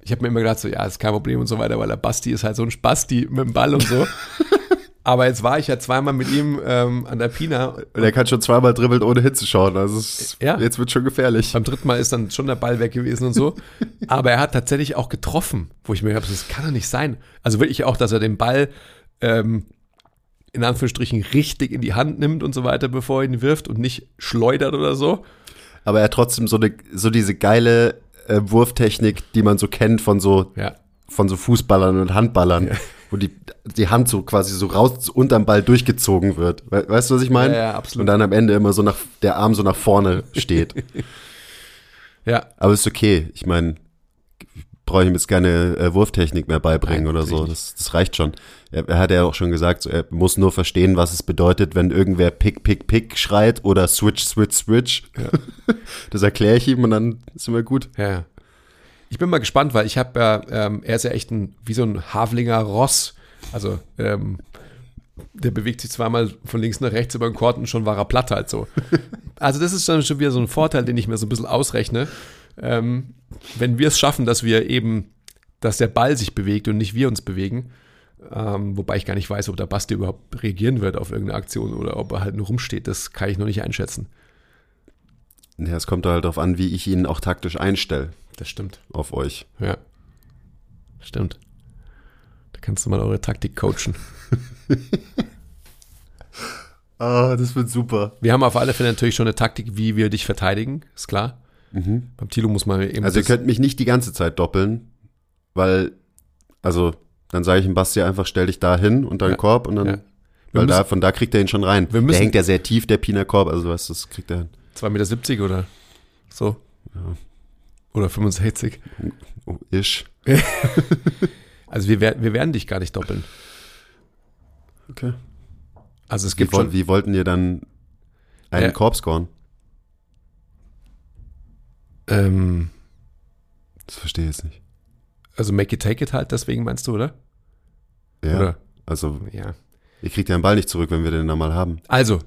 ich habe mir immer gedacht, so, ja, ist kein Problem und so weiter, weil der Basti ist halt so ein Spasti mit dem Ball und so. (laughs) Aber jetzt war ich ja zweimal mit ihm ähm, an der Pina. Und er kann schon zweimal dribbeln, ohne hinzuschauen. Also es, Ja. jetzt wird schon gefährlich. Beim dritten Mal ist dann schon der Ball weg gewesen und so. (laughs) Aber er hat tatsächlich auch getroffen, wo ich mir gedacht habe, das kann doch nicht sein. Also wirklich auch, dass er den Ball ähm, in Anführungsstrichen richtig in die Hand nimmt und so weiter, bevor er ihn wirft und nicht schleudert oder so. Aber er hat trotzdem so, eine, so diese geile äh, Wurftechnik, die man so kennt von so, Ja, von so Fußballern und Handballern, wo die, die Hand so quasi so raus unterm Ball durchgezogen wird. We weißt du, was ich meine? Ja, ja, absolut. Und dann am Ende immer so nach, der Arm so nach vorne steht. (laughs) ja, Aber ist okay. Ich meine, brauche ich ihm jetzt keine äh, Wurftechnik mehr beibringen Nein, oder so. Das, das reicht schon. Er, er hat ja auch schon gesagt, so, er muss nur verstehen, was es bedeutet, wenn irgendwer Pick, Pick, Pick schreit oder Switch, Switch, Switch. (laughs) Das erkläre ich ihm und dann sind wir gut. Ja, ja. Ich bin mal gespannt, weil ich habe ja, ähm, er ist ja echt ein, wie so ein Havlinger Ross. Also, ähm, der bewegt sich zweimal von links nach rechts über den Court und schon war er platt halt so. (laughs) Also, das ist dann schon wieder so ein Vorteil, den ich mir so ein bisschen ausrechne. Ähm, wenn wir es schaffen, dass wir eben, dass der Ball sich bewegt und nicht wir uns bewegen, ähm, wobei ich gar nicht weiß, ob der Basti überhaupt reagieren wird auf irgendeine Aktion oder ob er halt nur rumsteht, das kann ich noch nicht einschätzen. Ja, es kommt halt darauf an, wie ich ihn auch taktisch einstelle Das stimmt. auf euch. Ja. Stimmt. Da kannst du mal eure Taktik coachen. (laughs) Ah, das wird super. Wir haben auf alle Fälle natürlich schon eine Taktik, wie wir dich verteidigen, ist klar. Beim Tilo muss man eben. Also ihr könnt mich nicht die ganze Zeit doppeln, weil, also, dann sage ich dem Basti einfach, stell dich da hin und dann Ja. Korb und dann, Ja. Weil da, müssen- von da kriegt er ihn schon rein. Wir müssen- der hängt ja sehr tief, der Pina Korb, also weißt du, das kriegt er hin. 2,70 Meter oder so. Oder 65. Oh, ish. (laughs) Also wir, wir werden dich gar nicht doppeln. Okay. Also es Wie, gibt woll, schon. wie wollten ihr dann einen Äh, Korb scoren? Ähm, Das verstehe ich jetzt nicht. Also make it take it halt, deswegen meinst du, oder? Ja. Oder? Also, Ja. ihr kriegt ja den Ball nicht zurück, wenn wir den dann mal haben. Also,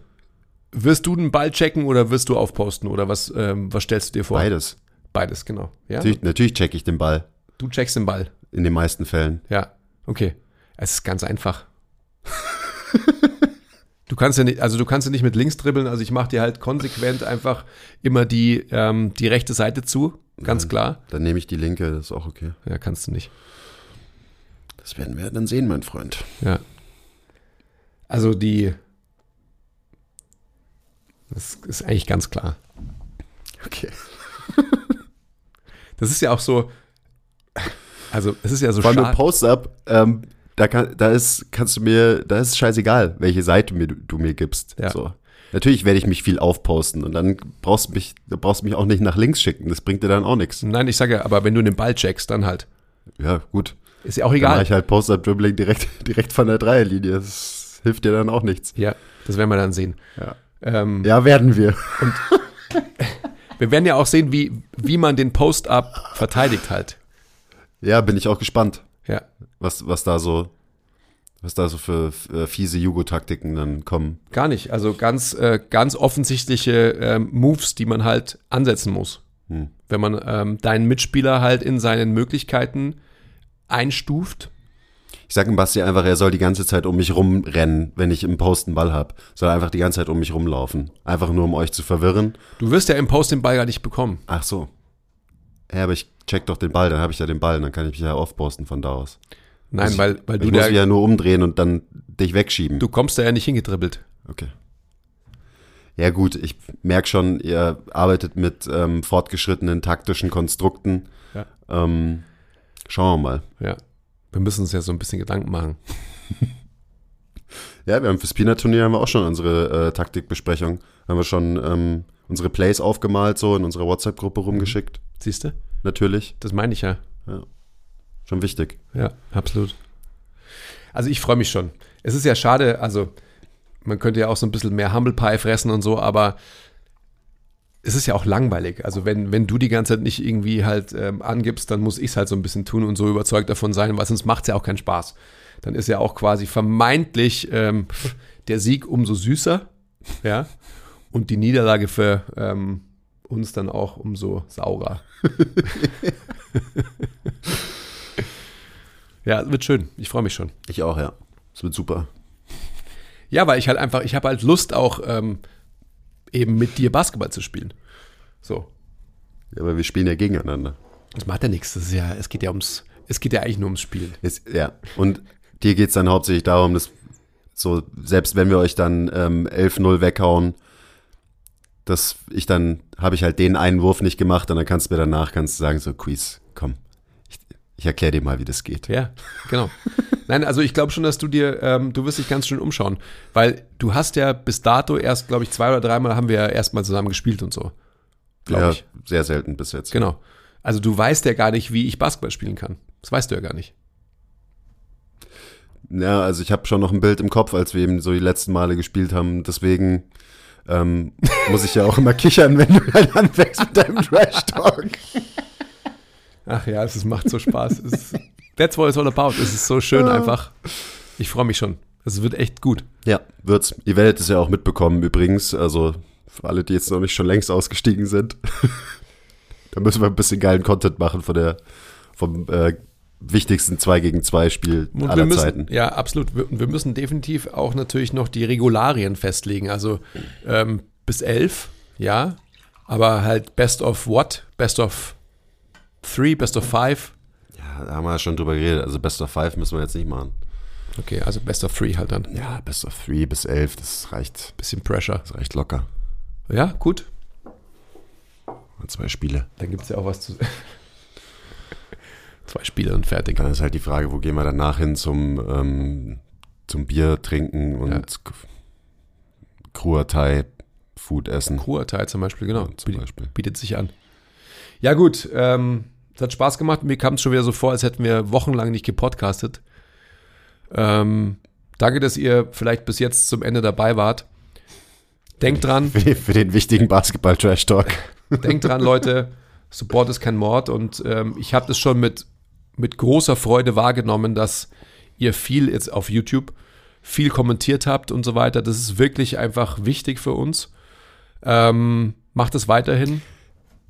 wirst du den Ball checken oder wirst du aufposten oder was, ähm, was stellst du dir vor? Beides. Beides, genau. Ja? Natürlich, natürlich checke ich den Ball. Du checkst den Ball. In den meisten Fällen. Ja, okay. Es ist ganz einfach. (laughs) du kannst ja nicht, also du kannst ja nicht mit links dribbeln, also ich mache dir halt konsequent einfach immer die, ähm, die rechte Seite zu, ganz klar. Dann nehme ich die linke, das ist auch okay. Ja, kannst du nicht. Das werden wir dann sehen, mein Freund. Ja. Also die, das ist eigentlich ganz klar. Okay. (laughs) Das ist ja auch so, also es ist ja so Vor allem schade. Post-Up, ähm, da, kann, da ist, kannst du mir, da ist scheißegal, welche Seite mir, du, du mir gibst. Ja. So. Natürlich werde ich mich viel aufposten und dann brauchst du mich, brauchst mich auch nicht nach links schicken. Das bringt dir dann auch nichts. Nein, ich sage, aber wenn du den Ball checkst, dann halt. Ja, gut. Ist ja auch Dann mache egal. ich halt Post-Up-Dribbling direkt, (laughs) direkt von der Dreierlinie. Das hilft dir dann auch nichts. Ja, das werden wir dann sehen. Ja, Ähm, ja werden wir. (laughs) Wir werden ja auch sehen, wie, wie man den Post-Up verteidigt halt. Ja, bin ich auch gespannt, Ja. was, was da so, was da so für äh, fiese Jugo-Taktiken dann kommen. Gar nicht. Also ganz, äh, ganz offensichtliche ähm, Moves, die man halt ansetzen muss. Hm. Wenn man ähm, deinen Mitspieler halt in seinen Möglichkeiten einstuft. Ich sage dem Basti einfach, er soll die ganze Zeit um mich rumrennen, wenn ich im Post einen Ball hab. Soll einfach die ganze Zeit um mich rumlaufen. Einfach nur, um euch zu verwirren. Du wirst ja im Post den Ball gar nicht bekommen. Ach so. Ja, aber ich check doch den Ball, dann habe ich ja den Ball, dann kann ich mich ja aufposten von da aus. Nein, Also ich- weil, weil Ich du muss mich der, ja nur umdrehen und dann dich wegschieben. du kommst da ja nicht hingedribbelt. Okay. Ja gut, ich merke schon, ihr arbeitet mit ähm, fortgeschrittenen taktischen Konstrukten. Ja. Ähm, schauen wir mal. Ja. Wir müssen uns ja so ein bisschen Gedanken machen. (laughs) Ja, wir haben fürs Peanut-Turnier haben wir auch schon unsere äh, Taktikbesprechung. Haben wir schon ähm, unsere Plays aufgemalt, so in unserer WhatsApp-Gruppe rumgeschickt. Siehst du? Natürlich. Das meine ich ja. Schon wichtig. Ja, absolut. Also ich freue mich schon. Es ist ja schade, also man könnte ja auch so ein bisschen mehr Humble Pie fressen und so, aber es ist ja auch langweilig. Also wenn, wenn du die ganze Zeit nicht irgendwie halt ähm, angibst, dann muss ich es halt so ein bisschen tun und so überzeugt davon sein, weil sonst macht es ja auch keinen Spaß. Dann ist ja auch quasi vermeintlich ähm, der Sieg umso süßer, ja, und die Niederlage für ähm, uns dann auch umso saurer. (laughs) ja, wird schön. Ich freue mich schon. Ich auch, ja. Es wird super. Ja, weil ich halt einfach, ich habe halt Lust auch ähm, eben mit dir Basketball zu spielen. So. Ja, aber wir spielen ja gegeneinander. Das macht ja nichts. Das ist ja, es geht ja ums, es geht ja eigentlich nur ums Spielen. Ist, ja. Und dir geht's dann hauptsächlich darum, dass so, selbst wenn wir euch dann ähm, 11-0 weghauen, dass ich dann, habe ich halt den einen Wurf nicht gemacht und dann kannst du mir danach, kannst sagen, so, Quiz, komm, ich, ich erkläre dir mal, wie das geht. Ja, genau. Nein, also ich glaube schon, dass du dir, ähm, du wirst dich ganz schön umschauen, weil du hast ja bis dato erst, glaube ich, zwei oder dreimal haben wir ja erstmal zusammen gespielt und so. Glaube ja, ich. sehr selten bis jetzt. Genau. Also du weißt ja gar nicht, wie ich Basketball spielen kann. Das weißt du ja gar nicht. Ja, also ich habe schon noch ein Bild im Kopf, als wir eben so die letzten Male gespielt haben. Deswegen ähm, muss ich ja auch immer kichern, wenn du dann anfängst mit deinem Trash-Talk. Ach ja, es macht so Spaß. Es that's what it's all about. Es ist so schön einfach. Ich freue mich schon. Es wird echt gut. Ja, wird's. Ihr werdet es ja auch mitbekommen übrigens. Also für alle, die jetzt noch nicht schon längst ausgestiegen sind. (laughs) da müssen wir ein bisschen geilen Content machen von der, vom äh, wichtigsten 2 gegen 2 Spiel Und aller müssen, Zeiten. Ja, absolut. Wir, wir müssen definitiv auch natürlich noch die Regularien festlegen. Also ähm, bis elf, ja. Aber halt Best of what? Best of three, Best of five. Ja, da haben wir ja schon drüber geredet. Also Best of 5 müssen wir jetzt nicht machen. Okay, also Best of three halt dann. Ja, Best of 3 bis 11, das reicht, Bisschen Pressure. das reicht locker. Ja, gut. Zwei Spiele. Dann gibt es ja auch was zu. Zwei Spiele und fertig. Dann ist halt die Frage, wo gehen wir danach hin zum, ähm, zum Bier trinken und Ja. Kruatai Food essen. Kurteil zum Beispiel, genau. Ja, zum bietet, Beispiel. bietet sich an. Ja, gut. Ähm, es hat Spaß gemacht. Mir kam es schon wieder so vor, als hätten wir wochenlang nicht gepodcastet. Ähm, danke, dass ihr vielleicht bis jetzt zum Ende dabei wart. Denkt dran, (laughs) Für, den- für den wichtigen Basketball-Trash-Talk. denkt dran, Leute, Support ist kein Mord und ähm, ich habe das schon mit, mit großer Freude wahrgenommen, dass ihr viel jetzt auf YouTube viel kommentiert habt und so weiter. Das ist wirklich einfach wichtig für uns. Ähm, macht es weiterhin.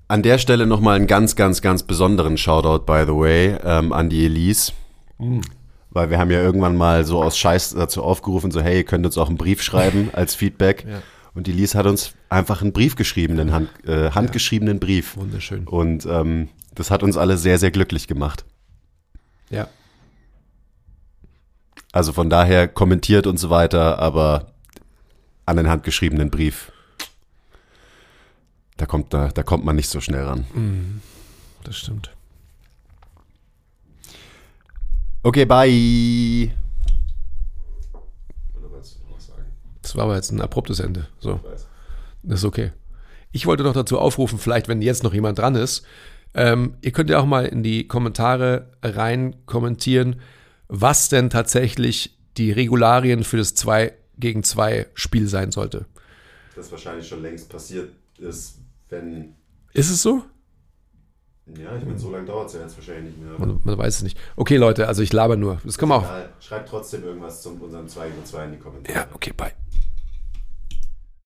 An der Stelle nochmal einen ganz, ganz, ganz besonderen Shoutout, by the way, ähm, an die Elise. Weil wir haben ja irgendwann mal so aus Scheiß dazu aufgerufen, so hey, ihr könnt uns auch einen Brief schreiben (laughs) als Feedback. Ja. Und die Elise hat uns einfach einen Brief geschrieben, einen Hand, äh, handgeschriebenen Brief. Wunderschön. Und ähm, das hat uns alle sehr, sehr glücklich gemacht. Ja. Also von daher kommentiert und so weiter, aber an den handgeschriebenen Brief, da kommt, da, da kommt man nicht so schnell ran. Das stimmt. Okay, bye. Das war aber jetzt ein abruptes Ende. So. Das ist okay. Ich wollte noch dazu aufrufen, vielleicht, wenn jetzt noch jemand dran ist, ähm, ihr könnt ja auch mal in die Kommentare rein kommentieren, was denn tatsächlich die Regularien für das 2 gegen 2 Spiel sein sollte. Das wahrscheinlich schon längst passiert ist, wenn. Ist es so? Ja, ich meine, so lange dauert es ja jetzt wahrscheinlich nicht mehr. Man, man weiß es nicht. Okay, Leute, also ich laber nur. Das kann man auch. Schreibt trotzdem irgendwas zu unserem 2 gegen 2 in die Kommentare. Ja, okay, bye.